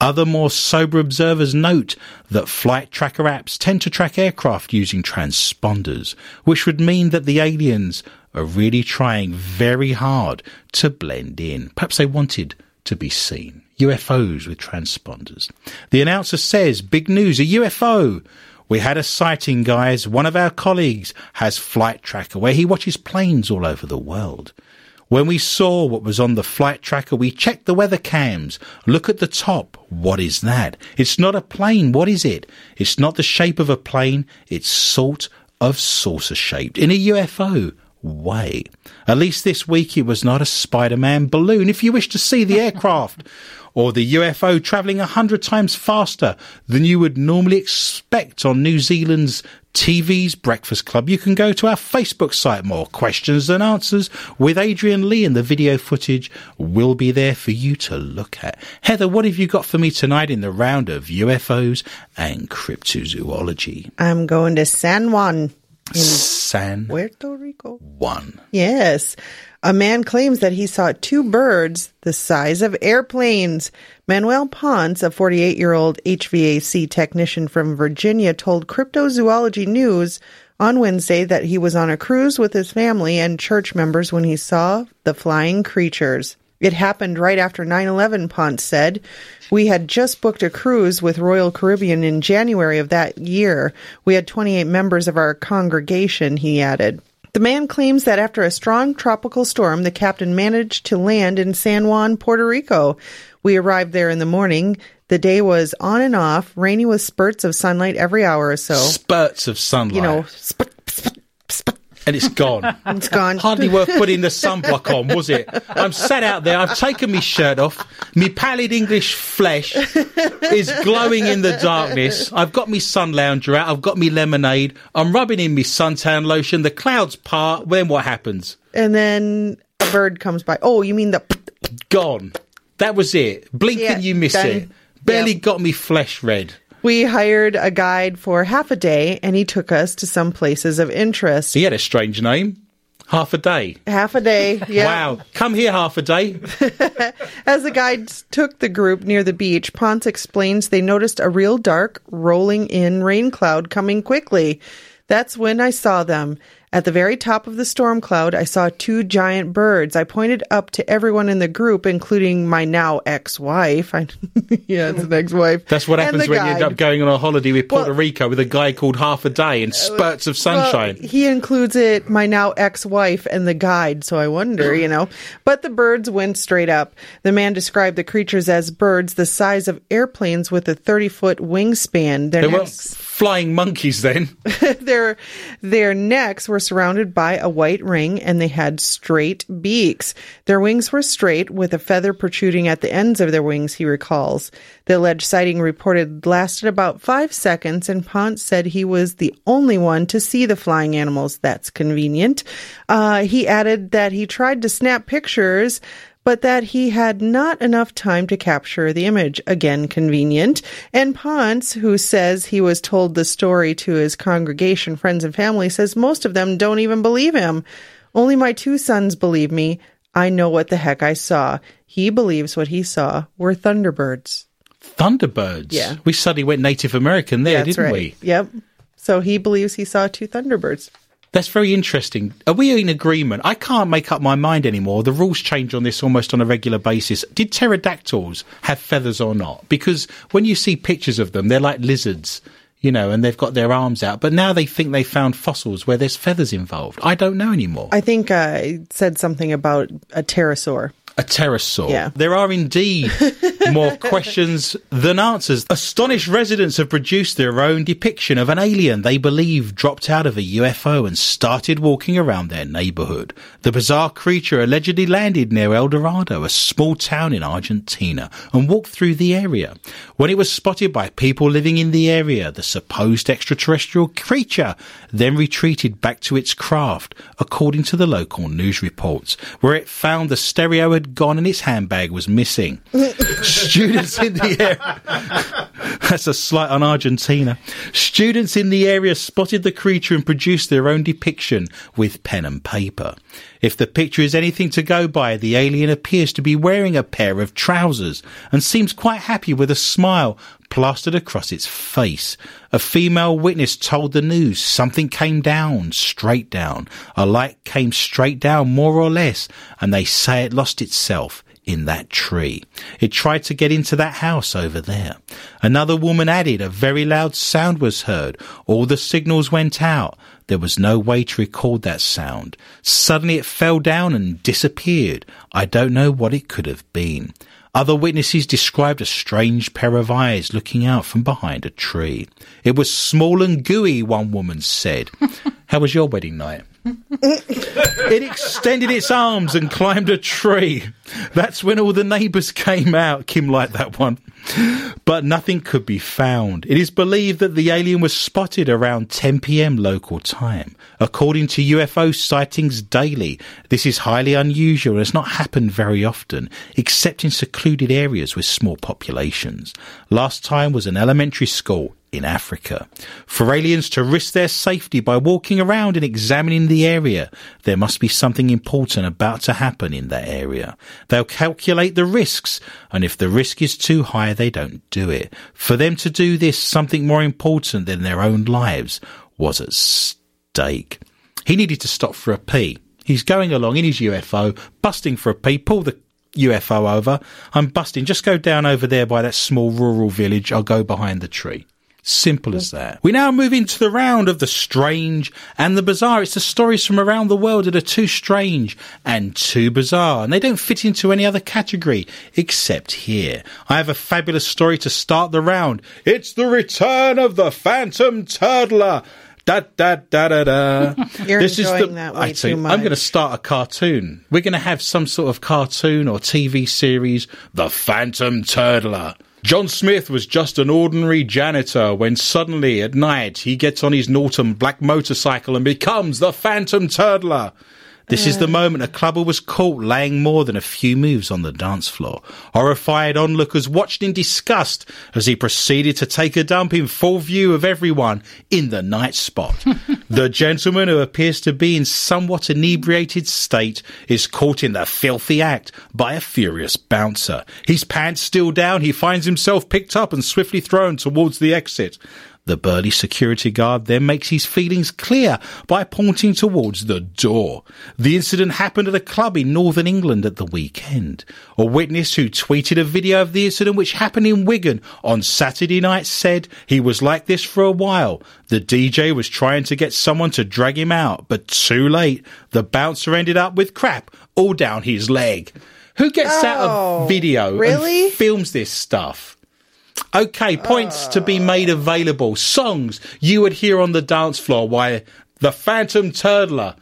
Other more sober observers note that flight tracker apps tend to track aircraft using transponders, which would mean that the aliens are really trying very hard to blend in. Perhaps they wanted to be seen. UFOs with transponders. The announcer says, big news, a UFO. We had a sighting, guys. One of our colleagues has Flight Tracker where he watches planes all over the world. When we saw what was on the flight tracker, we checked the weather cams. Look at the top. What is that? It's not a plane. What is it? It's not the shape of a plane. It's sort of saucer shaped in a UFO way. At least this week it was not a Spider-Man balloon. If you wish to see the <laughs> aircraft or the UFO travelling a hundred times faster than you would normally expect on New Zealand's TV's Breakfast Club, you can go to our Facebook site. More questions and answers with Adrian Lee, and the video footage will be there for you to look at. Heather, what have you got for me tonight in the round of UFOs and cryptozoology? I'm going to San Juan in San Puerto Rico. One. Yes. A man claims that he saw two birds the size of airplanes. Manuel Ponce, a 48 year old HVAC technician from Virginia, told Cryptozoology News on Wednesday that he was on a cruise with his family and church members when he saw the flying creatures. It happened right after 9 11, Ponce said. We had just booked a cruise with Royal Caribbean in January of that year. We had 28 members of our congregation, he added. The man claims that after a strong tropical storm, the captain managed to land in San Juan, Puerto Rico. We arrived there in the morning. The day was on and off, rainy with spurts of sunlight every hour or so. Spurts of sunlight. You know, spurt. And it's gone. <laughs> It's gone. Hardly worth putting the sunblock on, was it? I'm sat out there. I've taken my shirt off. Me pallid English flesh is glowing in the darkness. I've got me sun lounger out. I've got me lemonade. I'm rubbing in me suntan lotion. The clouds part. Then what happens? And then a bird comes by. Oh, you mean the. Gone. That was it. Blinking, Yeah, you miss done. it. Barely Yeah. got me flesh red. We hired a guide for half a day and he took us to some places of interest. He had a strange name. Half a day. Half a day. <laughs> Yeah. Wow. Come here half a day. <laughs> As the guides took the group near the beach, Ponce explains they noticed a real dark, rolling in rain cloud coming quickly. That's when I saw them. At the very top of the storm cloud, I saw two giant birds. I pointed up to everyone in the group, including my now ex-wife. <laughs> I, yeah, it's an ex-wife. That's what happens when you end up going on a holiday with Puerto Well- Rico with a guy called Half a Day and uh, spurts of sunshine. Well, he includes it, my now ex wife, and the guide, so I wonder, you know. But the birds went straight up. The man described the creatures as birds the size of airplanes with a 30 foot wingspan. Their they necks. Flying monkeys then. <laughs> their their necks were surrounded by a white ring and they had straight beaks. Their wings were straight with a feather protruding at the ends of their wings, he recalls. The alleged sighting reported lasted about five seconds, and Ponce said he was the only one to see the flying animals. That's convenient. Uh, he added that he tried to snap pictures, but that he had not enough time to capture the image. Again, convenient. And Ponce, who says he was told the story to his congregation, friends, and family, says most of them don't even believe him. Only my two sons believe me. I know what the heck I saw. He believes what he saw were thunderbirds. Thunderbirds. Yeah. We suddenly went Native American there, That's didn't right. we? Yep. So he believes he saw two thunderbirds. That's very interesting. Are we in agreement? I can't make up my mind anymore. The rules change on this almost on a regular basis. Did pterodactyls have feathers or not? Because when you see pictures of them, they're like lizards, you know, and they've got their arms out. But now they think they found fossils where there's feathers involved. I don't know anymore. I think uh, it said something about a pterosaur. A pterosaur. Yeah. There are indeed <laughs> more <laughs> questions than answers. Astonished residents have produced their own depiction of an alien they believe dropped out of a UFO and started walking around their neighborhood. The bizarre creature allegedly landed near El Dorado, a small town in Argentina, and walked through the area. When it was spotted by people living in the area, the supposed extraterrestrial creature then retreated back to its craft, according to the local news reports, where it found the stereo had gone and its handbag was missing. <laughs> Students in the area. That's a slight on Argentina. Students in the area spotted the creature and produced their own depiction with pen and paper. If the picture is anything to go by, the alien appears to be wearing a pair of trousers and seems quite happy with a smile plastered across its face. A female witness told the news something came down, straight down. A light came straight down, more or less, and they say it lost itself in that tree. It tried to get into that house over there. Another woman added a very loud sound was heard. All the signals went out. There was no way to record that sound. Suddenly it fell down and disappeared. I don't know what it could have been. Other witnesses described a strange pair of eyes looking out from behind a tree. It was small and gooey, one woman said. <laughs> How was your wedding night? <laughs> it extended its arms and climbed a tree. That's when all the neighbours came out. Kim liked that one. But nothing could be found. It is believed that the alien was spotted around 10 pm local time. According to UFO sightings daily, this is highly unusual and has not happened very often, except in secluded areas with small populations. Last time was an elementary school in Africa. For aliens to risk their safety by walking around and examining the area, there must be something important about to happen in that area. They'll calculate the risks, and if the risk is too high, they don't do it. For them to do this, something more important than their own lives was at stake. He needed to stop for a pee. He's going along in his UFO, busting for a pee, pull the UFO over. I'm busting. Just go down over there by that small rural village. I'll go behind the tree. Simple as that. We now move into the round of the strange and the bizarre. It's the stories from around the world that are too strange and too bizarre, and they don't fit into any other category except here. I have a fabulous story to start the round. It's the return of the Phantom Turtler. Da da da da da. <laughs> You're enjoying that way I you, too I'm going to start a cartoon. We're going to have some sort of cartoon or TV series. The Phantom Turtler. John Smith was just an ordinary janitor when suddenly at night he gets on his Norton black motorcycle and becomes the Phantom Turtler. This is the moment a clubber was caught laying more than a few moves on the dance floor. Horrified onlookers watched in disgust as he proceeded to take a dump in full view of everyone in the night spot. <laughs> the gentleman who appears to be in somewhat inebriated state is caught in the filthy act by a furious bouncer. His pants still down, he finds himself picked up and swiftly thrown towards the exit. The burly security guard then makes his feelings clear by pointing towards the door. The incident happened at a club in northern England at the weekend. A witness who tweeted a video of the incident which happened in Wigan on Saturday night said he was like this for a while. The DJ was trying to get someone to drag him out, but too late. The bouncer ended up with crap all down his leg. Who gets out Oh, of video really? and films this stuff? Okay, points to be made available. Songs you would hear on the dance floor while the Phantom Turtler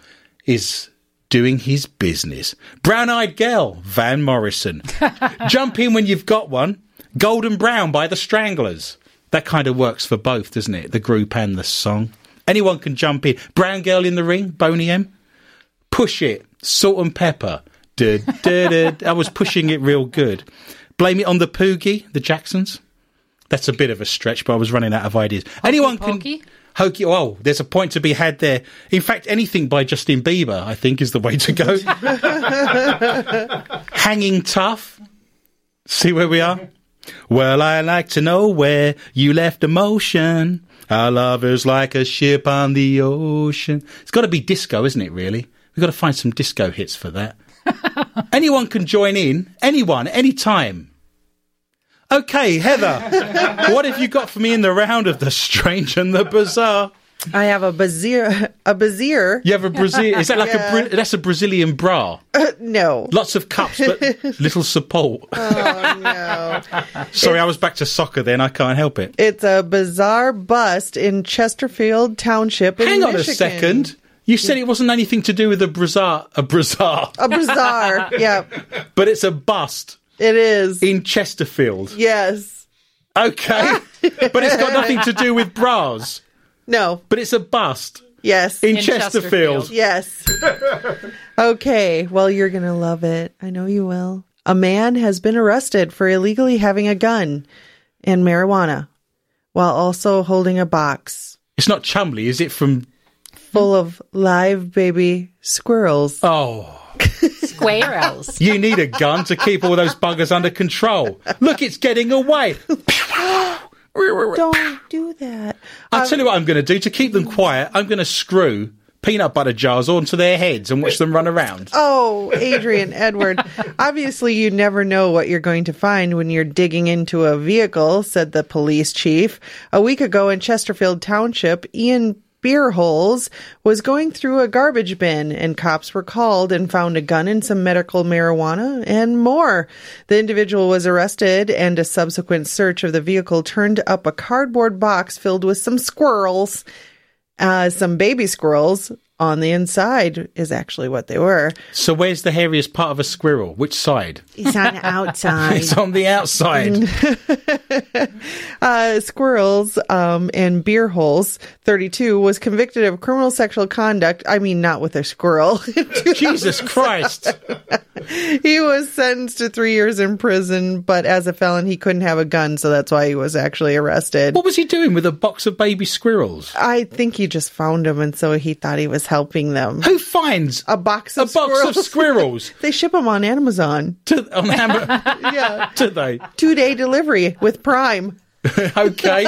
is doing his business. Brown Eyed Girl, Van Morrison. <laughs> Jump in when you've got one. Golden Brown by the Stranglers. That kind of works for both, doesn't it? The group and the song. Anyone can jump in. Brown Girl in the Ring, Boney M. Push It, Salt-N-Pepa. I was pushing it real good. Blame It on the Poogie, the Jacksons. That's a bit of a stretch, but I was running out of ideas. Anyone can. Pokey? Hokey, oh, there's a point to be had there. In fact, anything by Justin Bieber, I think, is the way to go. <laughs> Hanging tough. See where we are? Well, I like to know where you left emotion. Our love is like a ship on the ocean. It's got to be disco, isn't it, really? We've got to find some disco hits for that. <laughs> Anyone can join in. Anyone, anytime. Okay, Heather, what have you got for me in the round of the strange and the bizarre? I have a bazier. A bazier. You have a Brazil. Is that like Yeah. a that's a Brazilian bra? Uh, no. Lots of cups, but <laughs> little support. Oh, no. <laughs> Sorry, I was back to soccer. Then I can't help it. It's a bizarre bust in Chesterfield Township. In Hang on Michigan. a second. You said it wasn't anything to do with a brazzar, a brazzar, A bizarre. <laughs> yeah, but it's a bust it is. in Chesterfield. Yes. Okay, <laughs> but it's got nothing to do with bras. No. But it's a bust Yes. in, In Chesterfield. Chesterfield. Yes. okay. Well, you're going to love it. I know you will. A man has been arrested for illegally having a gun and marijuana while also holding a box It's not Chumley, is it? From full of live baby squirrels. oh, Squirrels. you need a gun to keep all those buggers under control. Look, it's getting away. Don't do that. I'll tell you what I'm going to do to keep them quiet. I'm going to screw peanut butter jars onto their heads and watch them run around. Oh, Adrian Edward. Obviously, you never know what you're going to find when you're digging into a vehicle, said the police chief. A week ago in Chesterfield Township, Ian Beerholes was going through a garbage bin and cops were called and found a gun and some medical marijuana and more. The individual was arrested and a subsequent search of the vehicle turned up a cardboard box filled with some squirrels. Uh, some baby squirrels on the inside is actually what they were. So where's the hairiest part of a squirrel? Which side? It's on the outside. <laughs> It's on the outside. <laughs> uh, squirrels um, and beer holes. Thirty-two was convicted of criminal sexual conduct. I mean, not with a squirrel. <laughs> Jesus Christ. he was sentenced to three years in prison, but as a felon, he couldn't have a gun, so that's why he was actually arrested. What was he doing with a box of baby squirrels? I think he just found them, and so he thought he was helping them. Who finds A box a of box squirrels. of squirrels <laughs> they ship them on Amazon. to, on Amazon? <laughs> Yeah, <laughs> Do they? two-day delivery with Prime. <laughs> Okay.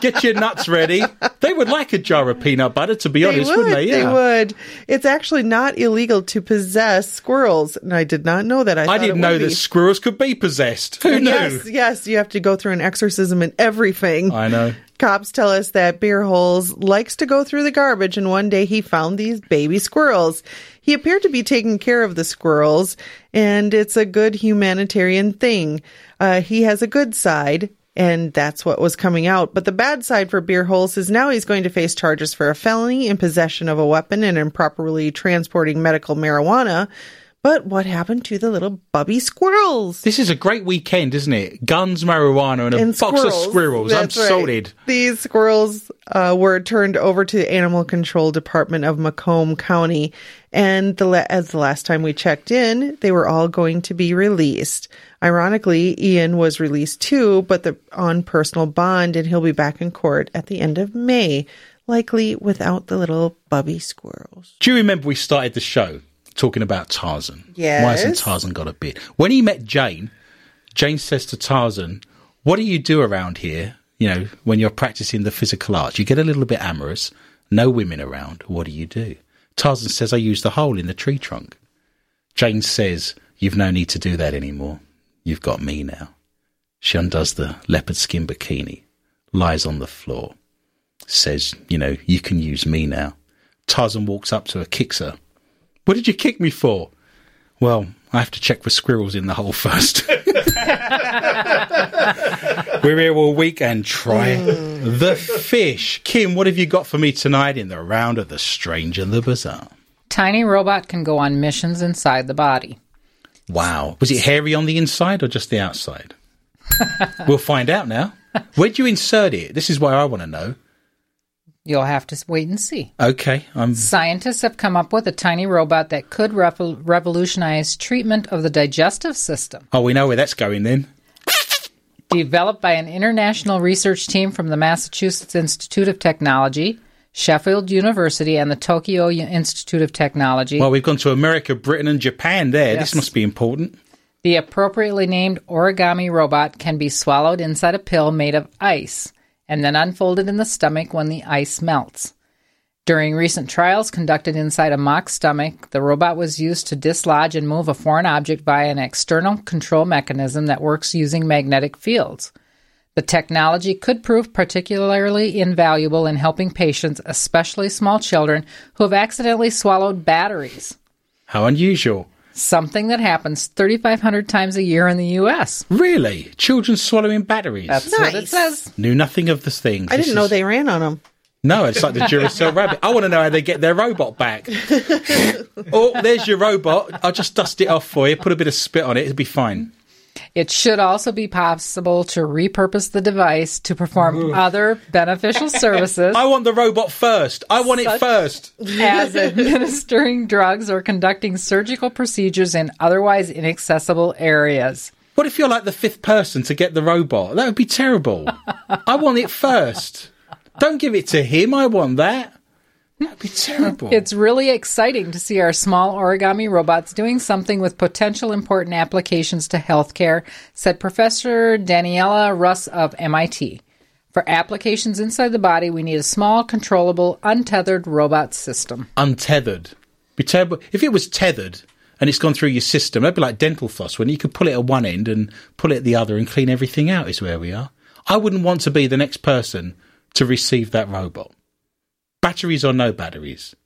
Get your nuts ready. They would like a jar of peanut butter, to be honest, they would, wouldn't they? Yeah. They would. It's actually not illegal to possess squirrels, and I did not know that. I, I didn't know that squirrels could be possessed. Who knew? Yes, yes, you have to go through an exorcism and everything. I know. Cops tell us that Beer Holes likes to go through the garbage, and one day he found these baby squirrels. He appeared to be taking care of the squirrels, and it's a good humanitarian thing. Uh, he has a good side, and that's what was coming out. But the bad side for Beer Holes is now he's going to face charges for a felony in possession of a weapon and improperly transporting medical marijuana. But what happened to the little bubby squirrels? This is a great weekend, isn't it? Guns, marijuana, and a and box of squirrels. I'm That's right. sorted. These squirrels uh, were turned over to the Animal Control Department of Macomb County, and the la- as the last time we checked in, they were all going to be released. Ironically, Ian was released too, but the, on personal bond, and he'll be back in court at the end of May, likely without the little bubby squirrels. Do you remember we started the show talking about Tarzan? Yeah. Why hasn't Tarzan got a bit? When he met Jane, Jane says to Tarzan, What do you do around here? You know, when you're practicing the physical arts, you get a little bit amorous, no women around. What do you do? Tarzan says, I use the hole in the tree trunk. Jane says, You've no need to do that anymore. You've got me now. She undoes the leopard skin bikini, lies on the floor, says, You know, you can use me now. Tarzan walks up to her, kicks her. What did you kick me for? Well, I have to check for squirrels in the hole first. We're here all week and try the fish. Kim, what have you got for me tonight in the round of the strange and the bizarre? Tiny robot can go on missions inside the body. Wow. Was it hairy on the inside or just the outside? <laughs> we'll find out now. Where'd you insert it? This is what I want to know. You'll have to wait and see. Okay, I'm Scientists have come up with a tiny robot that could revo- revolutionize treatment of the digestive system. Oh, we know where that's going then. Developed by an international research team from the Massachusetts Institute of Technology, Sheffield University, and the Tokyo Institute of Technology, Well, we've gone to America, Britain, and Japan there. Yes. This must be important. the appropriately named origami robot can be swallowed inside a pill made of ice and then unfolded in the stomach when the ice melts. During recent trials conducted inside a mock stomach, the robot was used to dislodge and move a foreign object via an external control mechanism that works using magnetic fields. The technology could prove particularly invaluable in helping patients, especially small children, who have accidentally swallowed batteries, How unusual. Something that happens 3,500 times a year in the U.S. Really? Children swallowing batteries? That's what it says. Knew nothing of this thing. I This didn't know is- they ran on them. No, it's like the Duracell rabbit. I want to know how they get their robot back. <laughs> oh, there's your robot. I'll just dust it off for you. Put a bit of spit on it. It'll be fine. It should also be possible to repurpose the device to perform other beneficial <laughs> services, I want the robot first. I want it first. as <laughs> administering drugs or conducting surgical procedures in otherwise inaccessible areas. What if you're like the fifth person to get the robot? That would be terrible. <laughs> I want it first. Don't give it to him. I want that. That'd be terrible. It's really exciting to see our small origami robots doing something with potential important applications to healthcare, said Professor Daniela Rus of MIT. For applications inside the body, we need a small, controllable, untethered robot system. untethered. Be terrible if it was tethered and it's gone through your system. That'd be like dental floss when you could pull it at one end and pull it at the other and clean everything out. Is where we are. I wouldn't want to be the next person to receive that robot. Batteries or no batteries.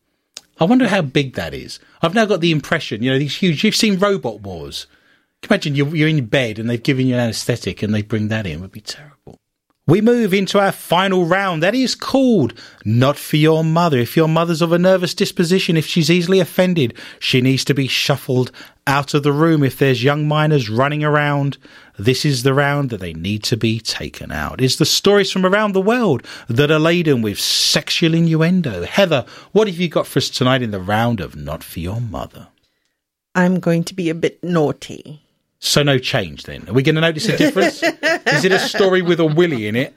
I wonder how big that is. I've now got the impression, you know, these huge. You've seen Robot Wars. Imagine you're, you're in bed and they've given you an anaesthetic and they bring that in. It would be terrible. We move into our final round. That is called Not for Your Mother. If your mother's of a nervous disposition, if she's easily offended, she needs to be shuffled out of the room. If there's young minors running around, this is the round that they need to be taken out. It's the stories from around the world that are laden with sexual innuendo. Heather, what have you got for us tonight in the round of Not for Your Mother? I'm going to be a bit naughty. So no change then. Are we going to notice a difference? <laughs> is it a story with a willy in it?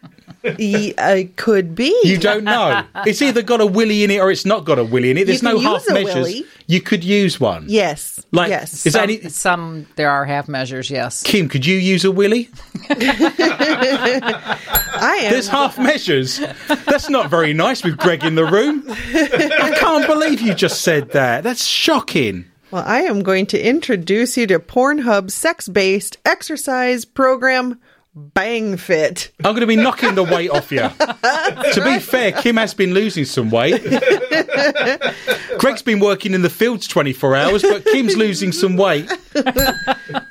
Uh, could be. You don't know. It's either got a willy in it or it's not got a willy in it. There's You no can half use a measures. willy. You could use one. yes. Like, yes. is there Some, any? some there are half measures, yes. Kim, could you use a willy? <laughs> I am. There's half measures. That's not very nice with Greg in the room. I can't believe you just said that. That's shocking. Well, I am going to introduce you to Pornhub's sex-based exercise program, Bang Fit. I'm going to be knocking the weight off you. <laughs> to be fair, Kim has been losing some weight. <laughs> Greg's been working in the fields 24 hours, but Kim's losing some weight.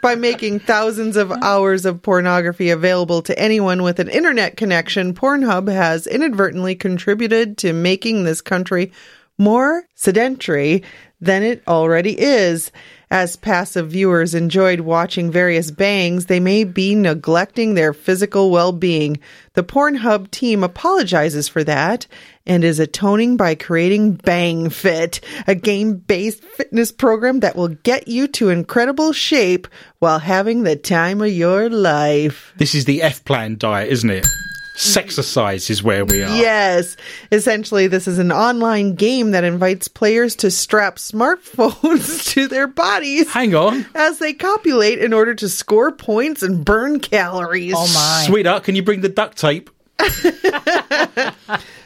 By making thousands of hours of pornography available to anyone with an internet connection, Pornhub has inadvertently contributed to making this country more sedentary than it already is. As passive viewers enjoyed watching various bangs, they may be neglecting their physical well being. The Pornhub team apologizes for that and is atoning by creating Bang Fit, a game based fitness program that will get you to incredible shape while having the time of your life. This is the F plan diet, isn't it? Sexercise is where we are. Yes. Essentially, this is an online game that invites players to strap smartphones <laughs> to their bodies Hang on. as they copulate in order to score points and burn calories. Oh my. Sweetheart, can you bring the duct tape? <laughs>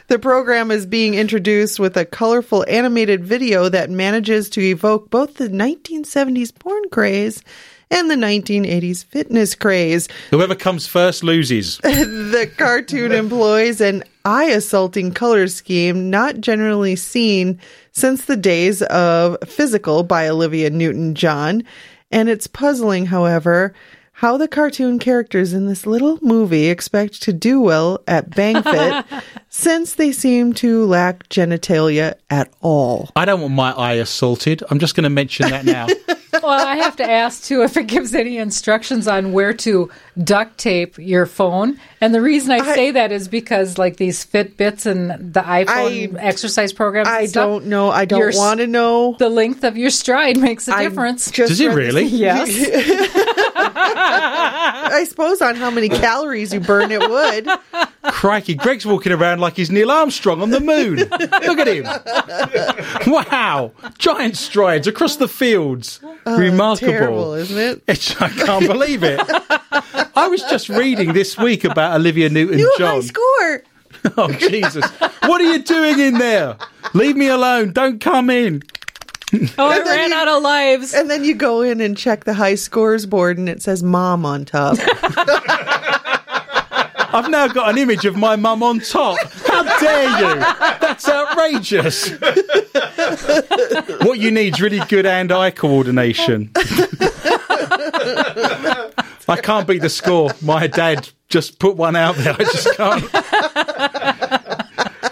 The program is being introduced with a colorful animated video that manages to evoke both the 1970s porn craze and the 1980s fitness craze. Whoever comes first loses. <laughs> The cartoon employs an eye assaulting color scheme not generally seen since the days of Physical by Olivia Newton John. And it's puzzling, however, how the cartoon characters in this little movie expect to do well at Bang Fit <laughs> since they seem to lack genitalia at all. I don't want my eye assaulted. I'm just going to mention that now. <laughs> well, I have to ask too if it gives any instructions on where to duct tape your phone. And the reason I, I- say that is because, like these Fitbits and the iPhone I- exercise programs, I stuff, don't know. I don't s- want to know. The length of your stride <laughs> makes a I difference. just Does it really? <laughs> yes. <laughs> I suppose on how many calories you burn, it would. Crikey, Greg's walking around like he's Neil Armstrong on the moon. Look at him. Wow. Giant strides across the fields. Oh, Remarkable. Terrible, isn't it? It's, I can't believe it. I was just reading this week about Olivia Newton New high John. score. <laughs> Oh, Jesus. What are you doing in there? Leave me alone. Don't come in. Oh, I And then ran you- out of lives. And then you go in and check the high scores board, and it says "mom" on top. <laughs> I've now got an image of my mum on top. How dare you? That's outrageous. what you need is really good hand eye coordination. I can't beat the score. My dad just put one out there. I just can't.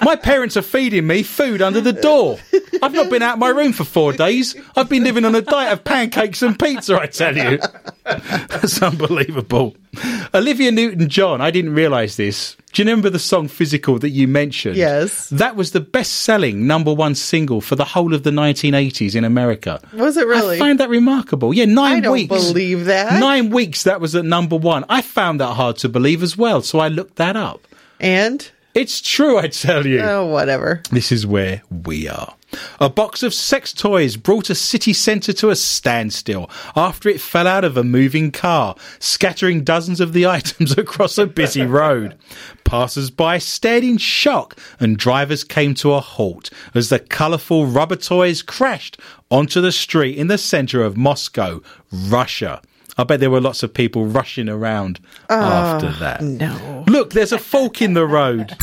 My parents are feeding me food under the door. I've not been out of my room for four days. I've been living on a diet of pancakes and pizza, I tell you. That's unbelievable. Olivia Newton John, I didn't realise this. Do you remember the song Physical that you mentioned? Yes. That was the best selling number one single for the whole of the 1980s in America. Was it really? I find that remarkable. Yeah, nine I don't weeks. believe that. Nine weeks that was at number one. I found that hard to believe as well, so I looked that up. and It's true, I tell you. oh, whatever. This is where we are. A box of sex toys brought a city centre to a standstill after it fell out of a moving car, scattering dozens of the <laughs> items across a busy road. Passers by stared in shock, and drivers came to a halt as the colourful rubber toys crashed onto the street in the centre of Moscow, Russia. I bet there were lots of people rushing around after ah, that. No. Look, there's a fork in the road.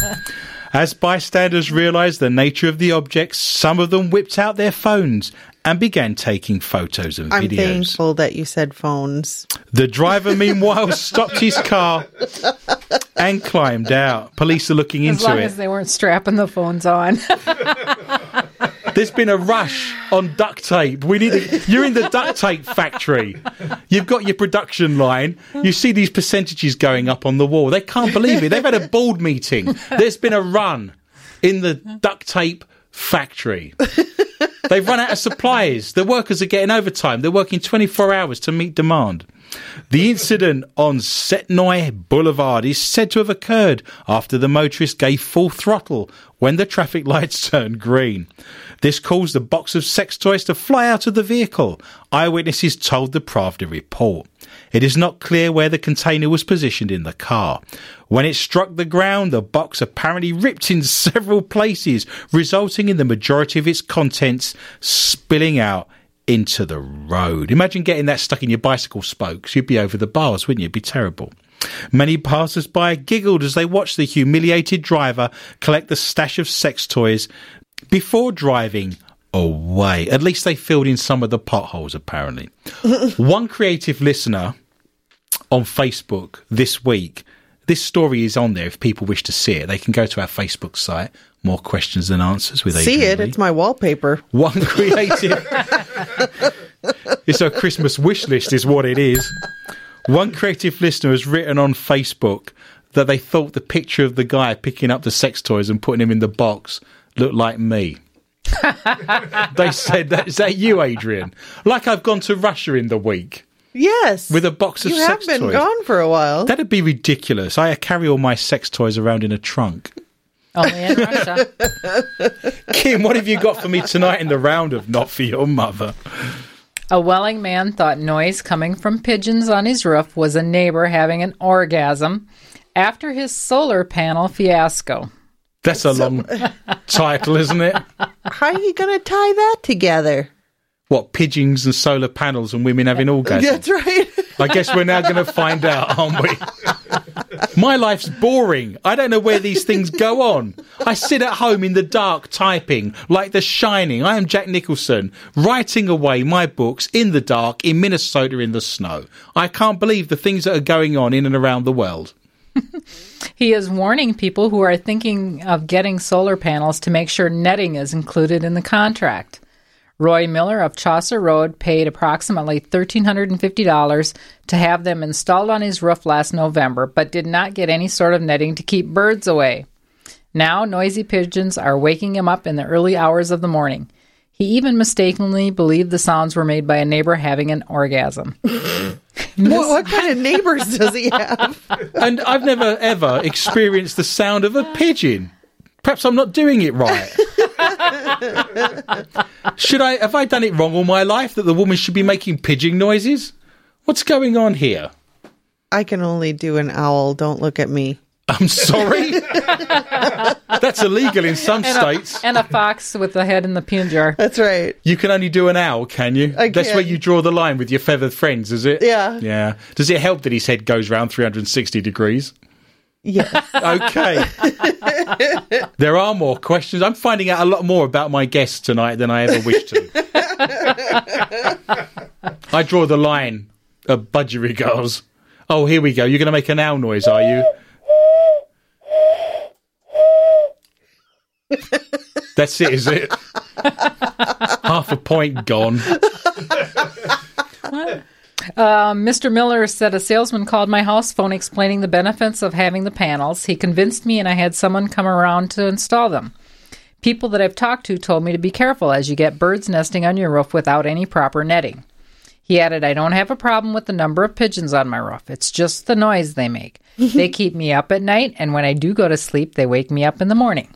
As bystanders realised the nature of the objects, some of them whipped out their phones and began taking photos and I'm videos. thankful that you said phones. The driver, meanwhile, <laughs> stopped his car and climbed out. Police are looking As into long as they weren't strapping the phones on. <laughs> There's been a rush on duct tape. We need. You're in the duct tape factory. You've got your production line. You see these percentages going up on the wall. They can't believe it. They've had a board meeting. There's been a run in the duct tape factory. They've run out of supplies. The workers are getting overtime. They're working 24 hours to meet demand. The incident on Tsvetnoy Boulevard is said to have occurred after the motorist gave full throttle when the traffic lights <laughs> turned green. This caused a box of sex toys to fly out of the vehicle. Eyewitnesses told the Pravda report. It is not clear where the container was positioned in the car. When it struck the ground, the box apparently ripped in <laughs> several places, resulting in the majority of its contents spilling out into the road. Imagine getting that stuck in your bicycle spokes. You'd be over the bars, wouldn't you? It'd be terrible. Many passers by giggled as they watched the humiliated driver collect the stash of sex toys before driving away. At least they filled in some of the potholes, apparently. <laughs> One creative listener on Facebook this week. This story is on there. If people wish to see it, they can go to our Facebook site. More questions than answers with See Adrian it? Lee. It's my wallpaper. One creative. <laughs> it's a Christmas wish list, is what it is. One creative listener has written on Facebook that they thought the picture of the guy picking up the sex toys and putting him in the box looked like me. <laughs> they said that is that you, Adrian? Like I've gone to Russia in the week Yes. with a box of you have been toys. gone for a while. That'd be ridiculous. I carry all my sex toys around in a trunk. Oh, Only in Russia. <laughs> Kim, what have you got for me tonight in the round of not for your mother? A Welling man thought noise coming from pigeons on his roof was a neighbor having an orgasm after his solar panel fiasco. That's a long title, isn't it? How are you going to tie that together? What, pigeons and solar panels and women having orgasms? That's right. I guess we're now going to find out, aren't we? My life's boring. I don't know where these things go on. I sit at home in the dark typing like The Shining. I am Jack Nicholson, writing away my books in the dark in Minnesota in the snow. I can't believe the things that are going on in and around the world. <laughs> He is warning people who are thinking of getting solar panels to make sure netting is included in the contract. Roy Miller of Chaucer Road paid approximately $1,350 to have them installed on his roof last November, but did not get any sort of netting to keep birds away. Now, noisy pigeons are waking him up in the early hours of the morning. He even mistakenly believed the sounds were made by a neighbor having an orgasm. <laughs> What, what kind of neighbors does he have? And I've never ever experienced the sound of a pigeon. Perhaps I'm not doing it right. should I have I done it wrong all my life that the woman should be making pigeon noises? What's going on here? I can only do an owl. Don't look at me. I'm sorry. <laughs> That's illegal in some states. And a fox with the head in the peanut jar. That's right. You can only do an owl, can you? I That's can. where you draw the line with your feathered friends, is it? Yeah. Yeah. Does it help that his head goes round 360 degrees? Yes. <laughs> Okay. <laughs> there are more questions. I'm finding out a lot more about my guests tonight than I ever wished to. I draw the line at budgery girls. Oh, here we go. You're going to make an owl noise, are you? That's it, is it? Half a point gone. Uh, Mr. Miller said a salesman called my house phone explaining the benefits of having the panels. He convinced me, and I had someone come around to install them. People that I've talked to told me to be careful as you get birds nesting on your roof without any proper netting. He added, I don't have a problem with the number of pigeons on my roof. It's just the noise they make. <laughs> they keep me up at night, and when I do go to sleep, they wake me up in the morning.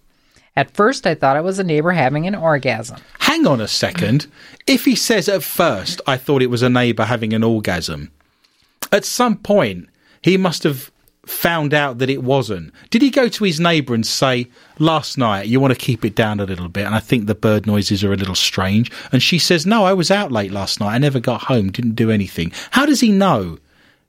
At first, I thought it was a neighbor having an orgasm. Hang on a second. If he says at first, I thought it was a neighbour having an orgasm, at some point, he must have found out that it wasn't. Did he go to his neighbour and say, Last night, you want to keep it down a little bit, and I think the bird noises are a little strange? And she says, No, I was out late last night. I never got home, didn't do anything. How does he know?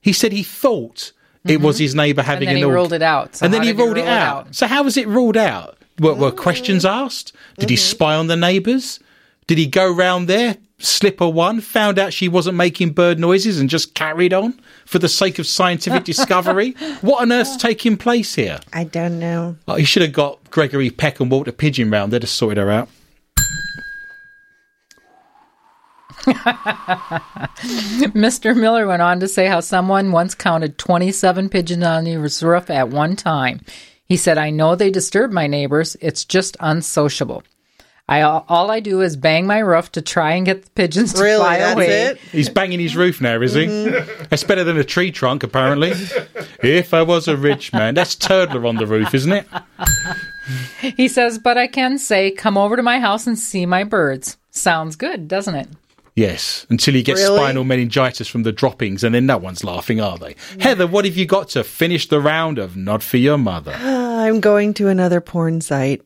He said he thought it was mm-hmm. his neighbour having and then an he org- ruled it out. So and then he ruled it rule it out. out? So how was it ruled out? Were, were questions asked? Did he mm-hmm. spy on the neighbours? Did he go round there, slip a one, found out she wasn't making bird noises, and just carried on for the sake of scientific <laughs> discovery? What on earth's taking place here? I don't know. Oh, he should have got Gregory Peck and Walter Pidgeon round. They'd have sorted her out. <laughs> Mr. Miller went on to say how someone once counted 27 pigeons on his roof at one time. He said, I know they disturb my neighbors. It's just unsociable. I all I do is bang my roof to try and get the pigeons to Really? fly That's away. it? He's banging his roof now, is he? Mm-hmm. That's better than a tree trunk, apparently. if I was a rich man, that's Turdler on the roof, isn't it? He says, but I can say, come over to my house and see my birds. Sounds good, doesn't it? Yes, until he gets Really? spinal meningitis from the droppings, and then no one's laughing, are they? Heather, what have you got to finish the round of Not for Your Mother? <sighs> I'm going to another porn site.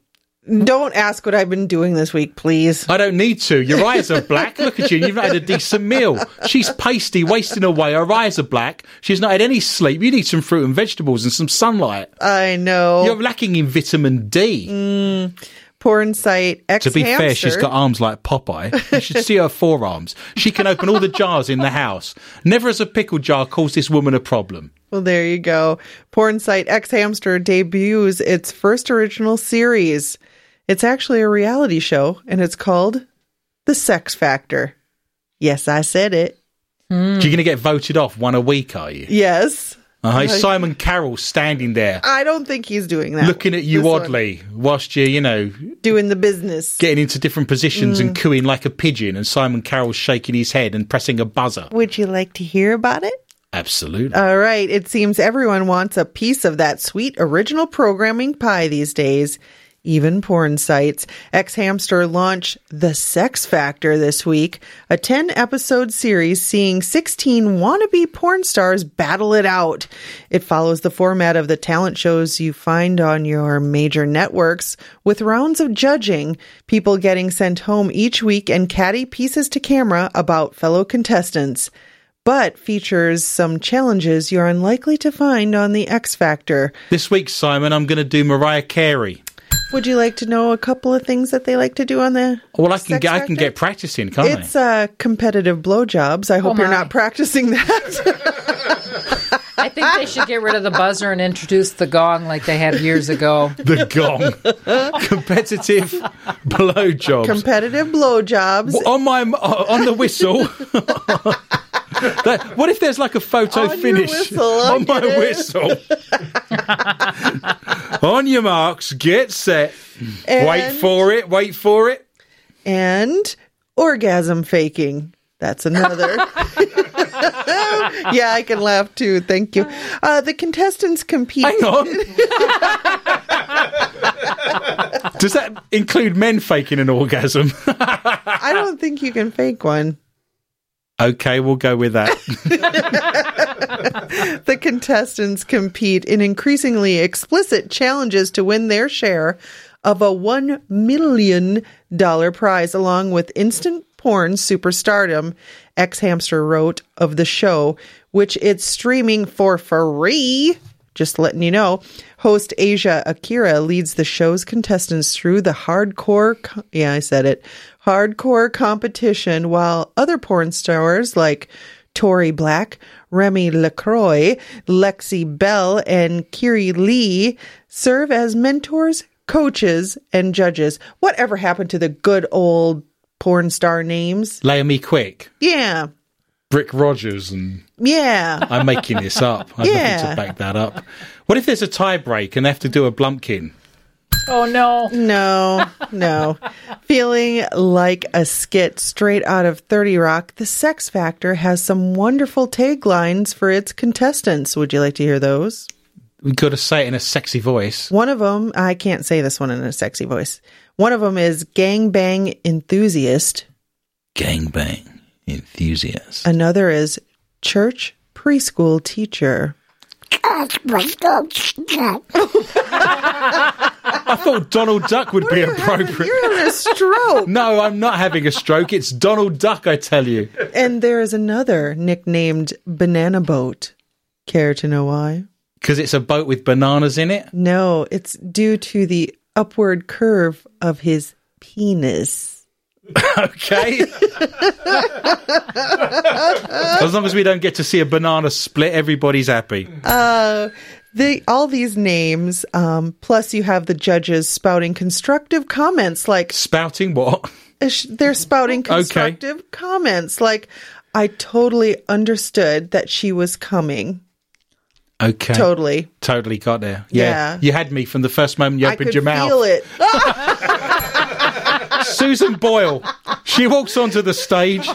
Don't ask what I've been doing this week, please. I don't need to. Your eyes are black. Look at you. You've not had a decent meal. She's pasty, wasting away. Her eyes are black. She's not had any sleep. You need some fruit and vegetables and some sunlight. I know. You're lacking in vitamin D. Mm. Porn site xHamster. To be fair, she's got arms like Popeye. You should see her forearms. She can open all the jars in the house. Never has a pickle jar caused this woman a problem. Well, there you go. Porn site xHamster debuts its first original series. It's actually a reality show, and it's called The Sex Factor. Yes, I said it. You're going to get voted off one a week, are you? Yes. Uh, Simon Cowell standing there, I don't think he's doing that. looking at you This one. oddly, whilst you're, you know, Doing the business. getting into different positions and cooing like a pigeon, and Simon Cowell shaking his head and pressing a buzzer. Would you like to hear about it? Absolutely. All right. It seems everyone wants a piece of that sweet original programming pie these days. Even porn sites. xHamster launched The Sex Factor this week, a 10 episode series seeing 16 wannabe porn stars battle it out. It follows the format of the talent shows you find on your major networks, with rounds of judging, people getting sent home each week, and catty pieces to camera about fellow contestants. but features some challenges you're unlikely to find on the X Factor. This week, Simon, I'm going to do Mariah Carey. Would you like to know a couple of things that they like to do on the? Well, I can Sex get I can Factor? get practicing, can't It's uh, competitive blowjobs. I hope Oh, you're not practicing that. <laughs> I think they should get rid of the buzzer and introduce the gong like they had years ago. <laughs> The gong, competitive blowjobs. competitive blowjobs. on my on the whistle. <laughs> That- what if there's like a photo On finish whistle, <laughs> on my it. whistle? on your marks, get set. Wait for it. Wait for it. and orgasm faking. That's another. <laughs> <laughs> yeah, I can laugh too. Thank you. Uh, the contestants compete. Hang on. Does that include men faking an orgasm? I don't think you can fake one. Okay, we'll go with that. <laughs> The contestants compete in increasingly explicit challenges to win their share of a $1 million prize, along with instant porn superstardom. xHamster wrote of the show, which it's streaming for free. Just letting you know. Host Asa Akira leads the show's contestants through the hardcore, yeah, I said it, hardcore competition, while other porn stars like Tori Black, Remy LaCroix, Lexi Belle, and Kiri Lee serve as mentors, coaches, and judges. Whatever happened to the good old porn star names? Lay me quick. Yeah. Brick Rogers and Yeah. I'm making this up. I've Yeah. nothing to back that up. What if there's a tie break and they have to do a blumpkin? Oh no. No, no. Feeling like a skit straight out of 30 Rock, The Sex Factor has some wonderful taglines for its contestants. Would you like to hear those? We've got to say it in a sexy voice. One of them, I can't say this one in a sexy voice. One of them is gang bang Enthusiast. Gangbang enthusiast. Another is Church Preschool Teacher. I thought Donald Duck would be appropriate. You're having a stroke. No, I'm not having a stroke. It's Donald Duck, I tell you. and there is another nicknamed Banana Boat. Care to know why? Because it's a boat with bananas in it. No, it's due to the upward curve of his penis. Okay. as long as we don't get to see a banana split, everybody's happy. Uh, they all these names. Um, plus, you have the judges spouting constructive comments like Spouting what? they're spouting constructive comments like I totally understood that she was coming. Okay. Totally, Totally got there. Yeah. Yeah. You had me from the first moment you opened your mouth. feel it. <laughs> Susan Boyle. She walks onto the stage.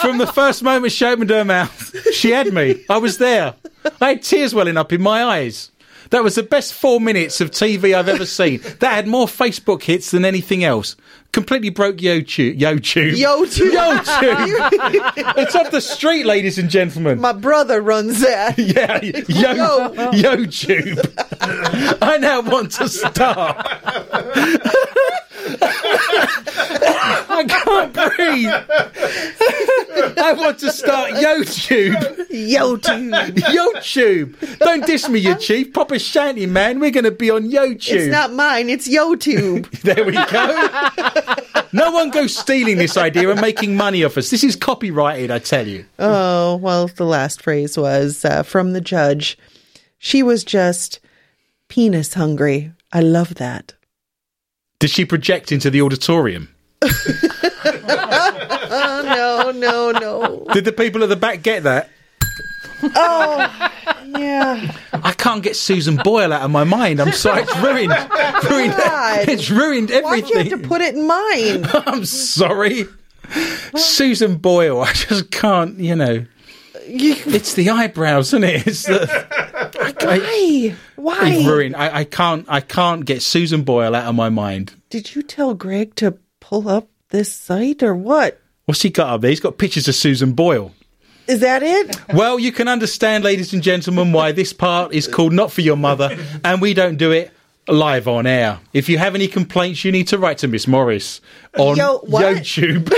From the first moment she opened her mouth, she had me. I was there. I had tears welling up in my eyes. That was the best four minutes of TV I've ever seen. That had more Facebook hits than anything else. Completely broke YouTube. YouTube. Yo, too. YouTube. it's off the street, ladies and gentlemen. My brother runs that. <laughs> Yeah, yo, YouTube. I now want to start. <laughs> I can't breathe. <laughs> I want to start YouTube. Yo, too. <laughs> YouTube. Don't diss me, you chief. Papa Shanty, man. We're going to be on YouTube. It's not mine. It's YoTube. There we go. no one goes stealing this idea and making money off us. This is copyrighted, I tell you. Oh, well, the last phrase was uh, from the judge. She was just penis hungry. I love that. Did she project into the auditorium? Oh, no, no, no. Did the people at the back get that? Oh, yeah. I can't get Susan Boyle out of my mind. I'm sorry, it's ruined. <laughs> Oh, ruined God. it's ruined everything. Why'd you have to put it in mine? <laughs> I'm sorry. Susan Boyle, I just can't, you know. It's the eyebrows, isn't it? It's the <laughs> Why? Why? Ruined. I, I can't. I can't get Susan Boyle out of my mind. Did you tell Greg to pull up this site or what? What's he got up there? He's got pictures of Susan Boyle. Is that it? Well, you can understand, ladies and gentlemen, why this part is called Not For Your Mother, and we don't do it live on air. If you have any complaints, you need to write to Miss Morris on Yo. YouTube.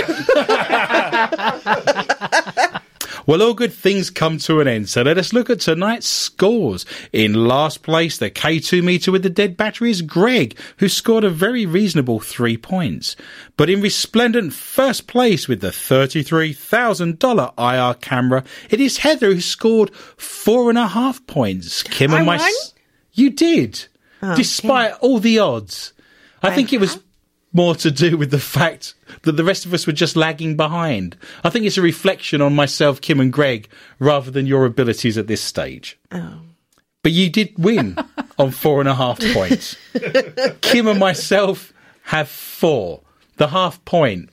<laughs> Well, all good things come to an end, so let us look at tonight's scores. In last place, the K2 meter with the dead battery is Greg, who scored a very reasonable three points. But in resplendent first place with the $33,000 IR camera, it is Heather who scored four and a half points. Kim I and my. won? You did, oh, despite all the odds. I think it was more to do with the fact that the rest of us were just lagging behind. I think it's a reflection on myself, Kim, and Greg, rather than your abilities at this stage. Oh. But you did win on four and a half points. <laughs> Kim and myself have four. The half point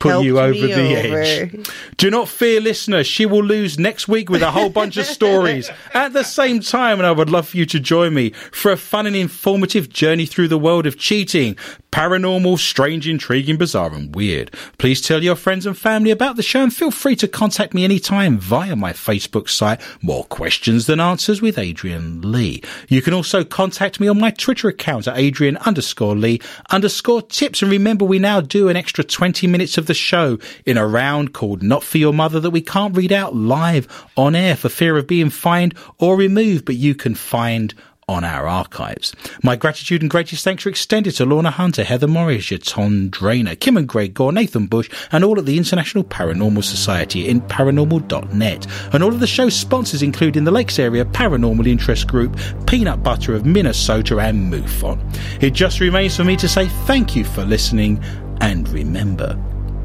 put Helped you over the over. edge. Do not fear, listener. She will lose next week with a whole bunch of stories <laughs> at the same time. And I would love for you to join me for a fun and informative journey through the world of cheating, paranormal, strange, intriguing, bizarre, and weird. Please tell your friends and family about the show and feel free to contact me anytime via my Facebook site, More Questions Than Answers with Adrian Lee. You can also contact me on my Twitter account at Adrian underscore Lee underscore tips. And remember, we now do an extra 20 minutes of the show in a round called Not For Your Mother that we can't read out live on air for fear of being fined or removed, but you can find on our archives. My gratitude and greatest thanks are extended to Lorna Hunter, Heather Morris, Tom Drainer, Kim and Greg Gore, Nathan Bush, and all at the International Paranormal Society in paranormal.net. And all of the show's sponsors, including the Lakes Area Paranormal Interest Group, Peanut Butter of Minnesota, and MUFON. It just remains for me to say thank you for listening, and remember,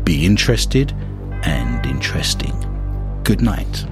be interested and interesting. Good night.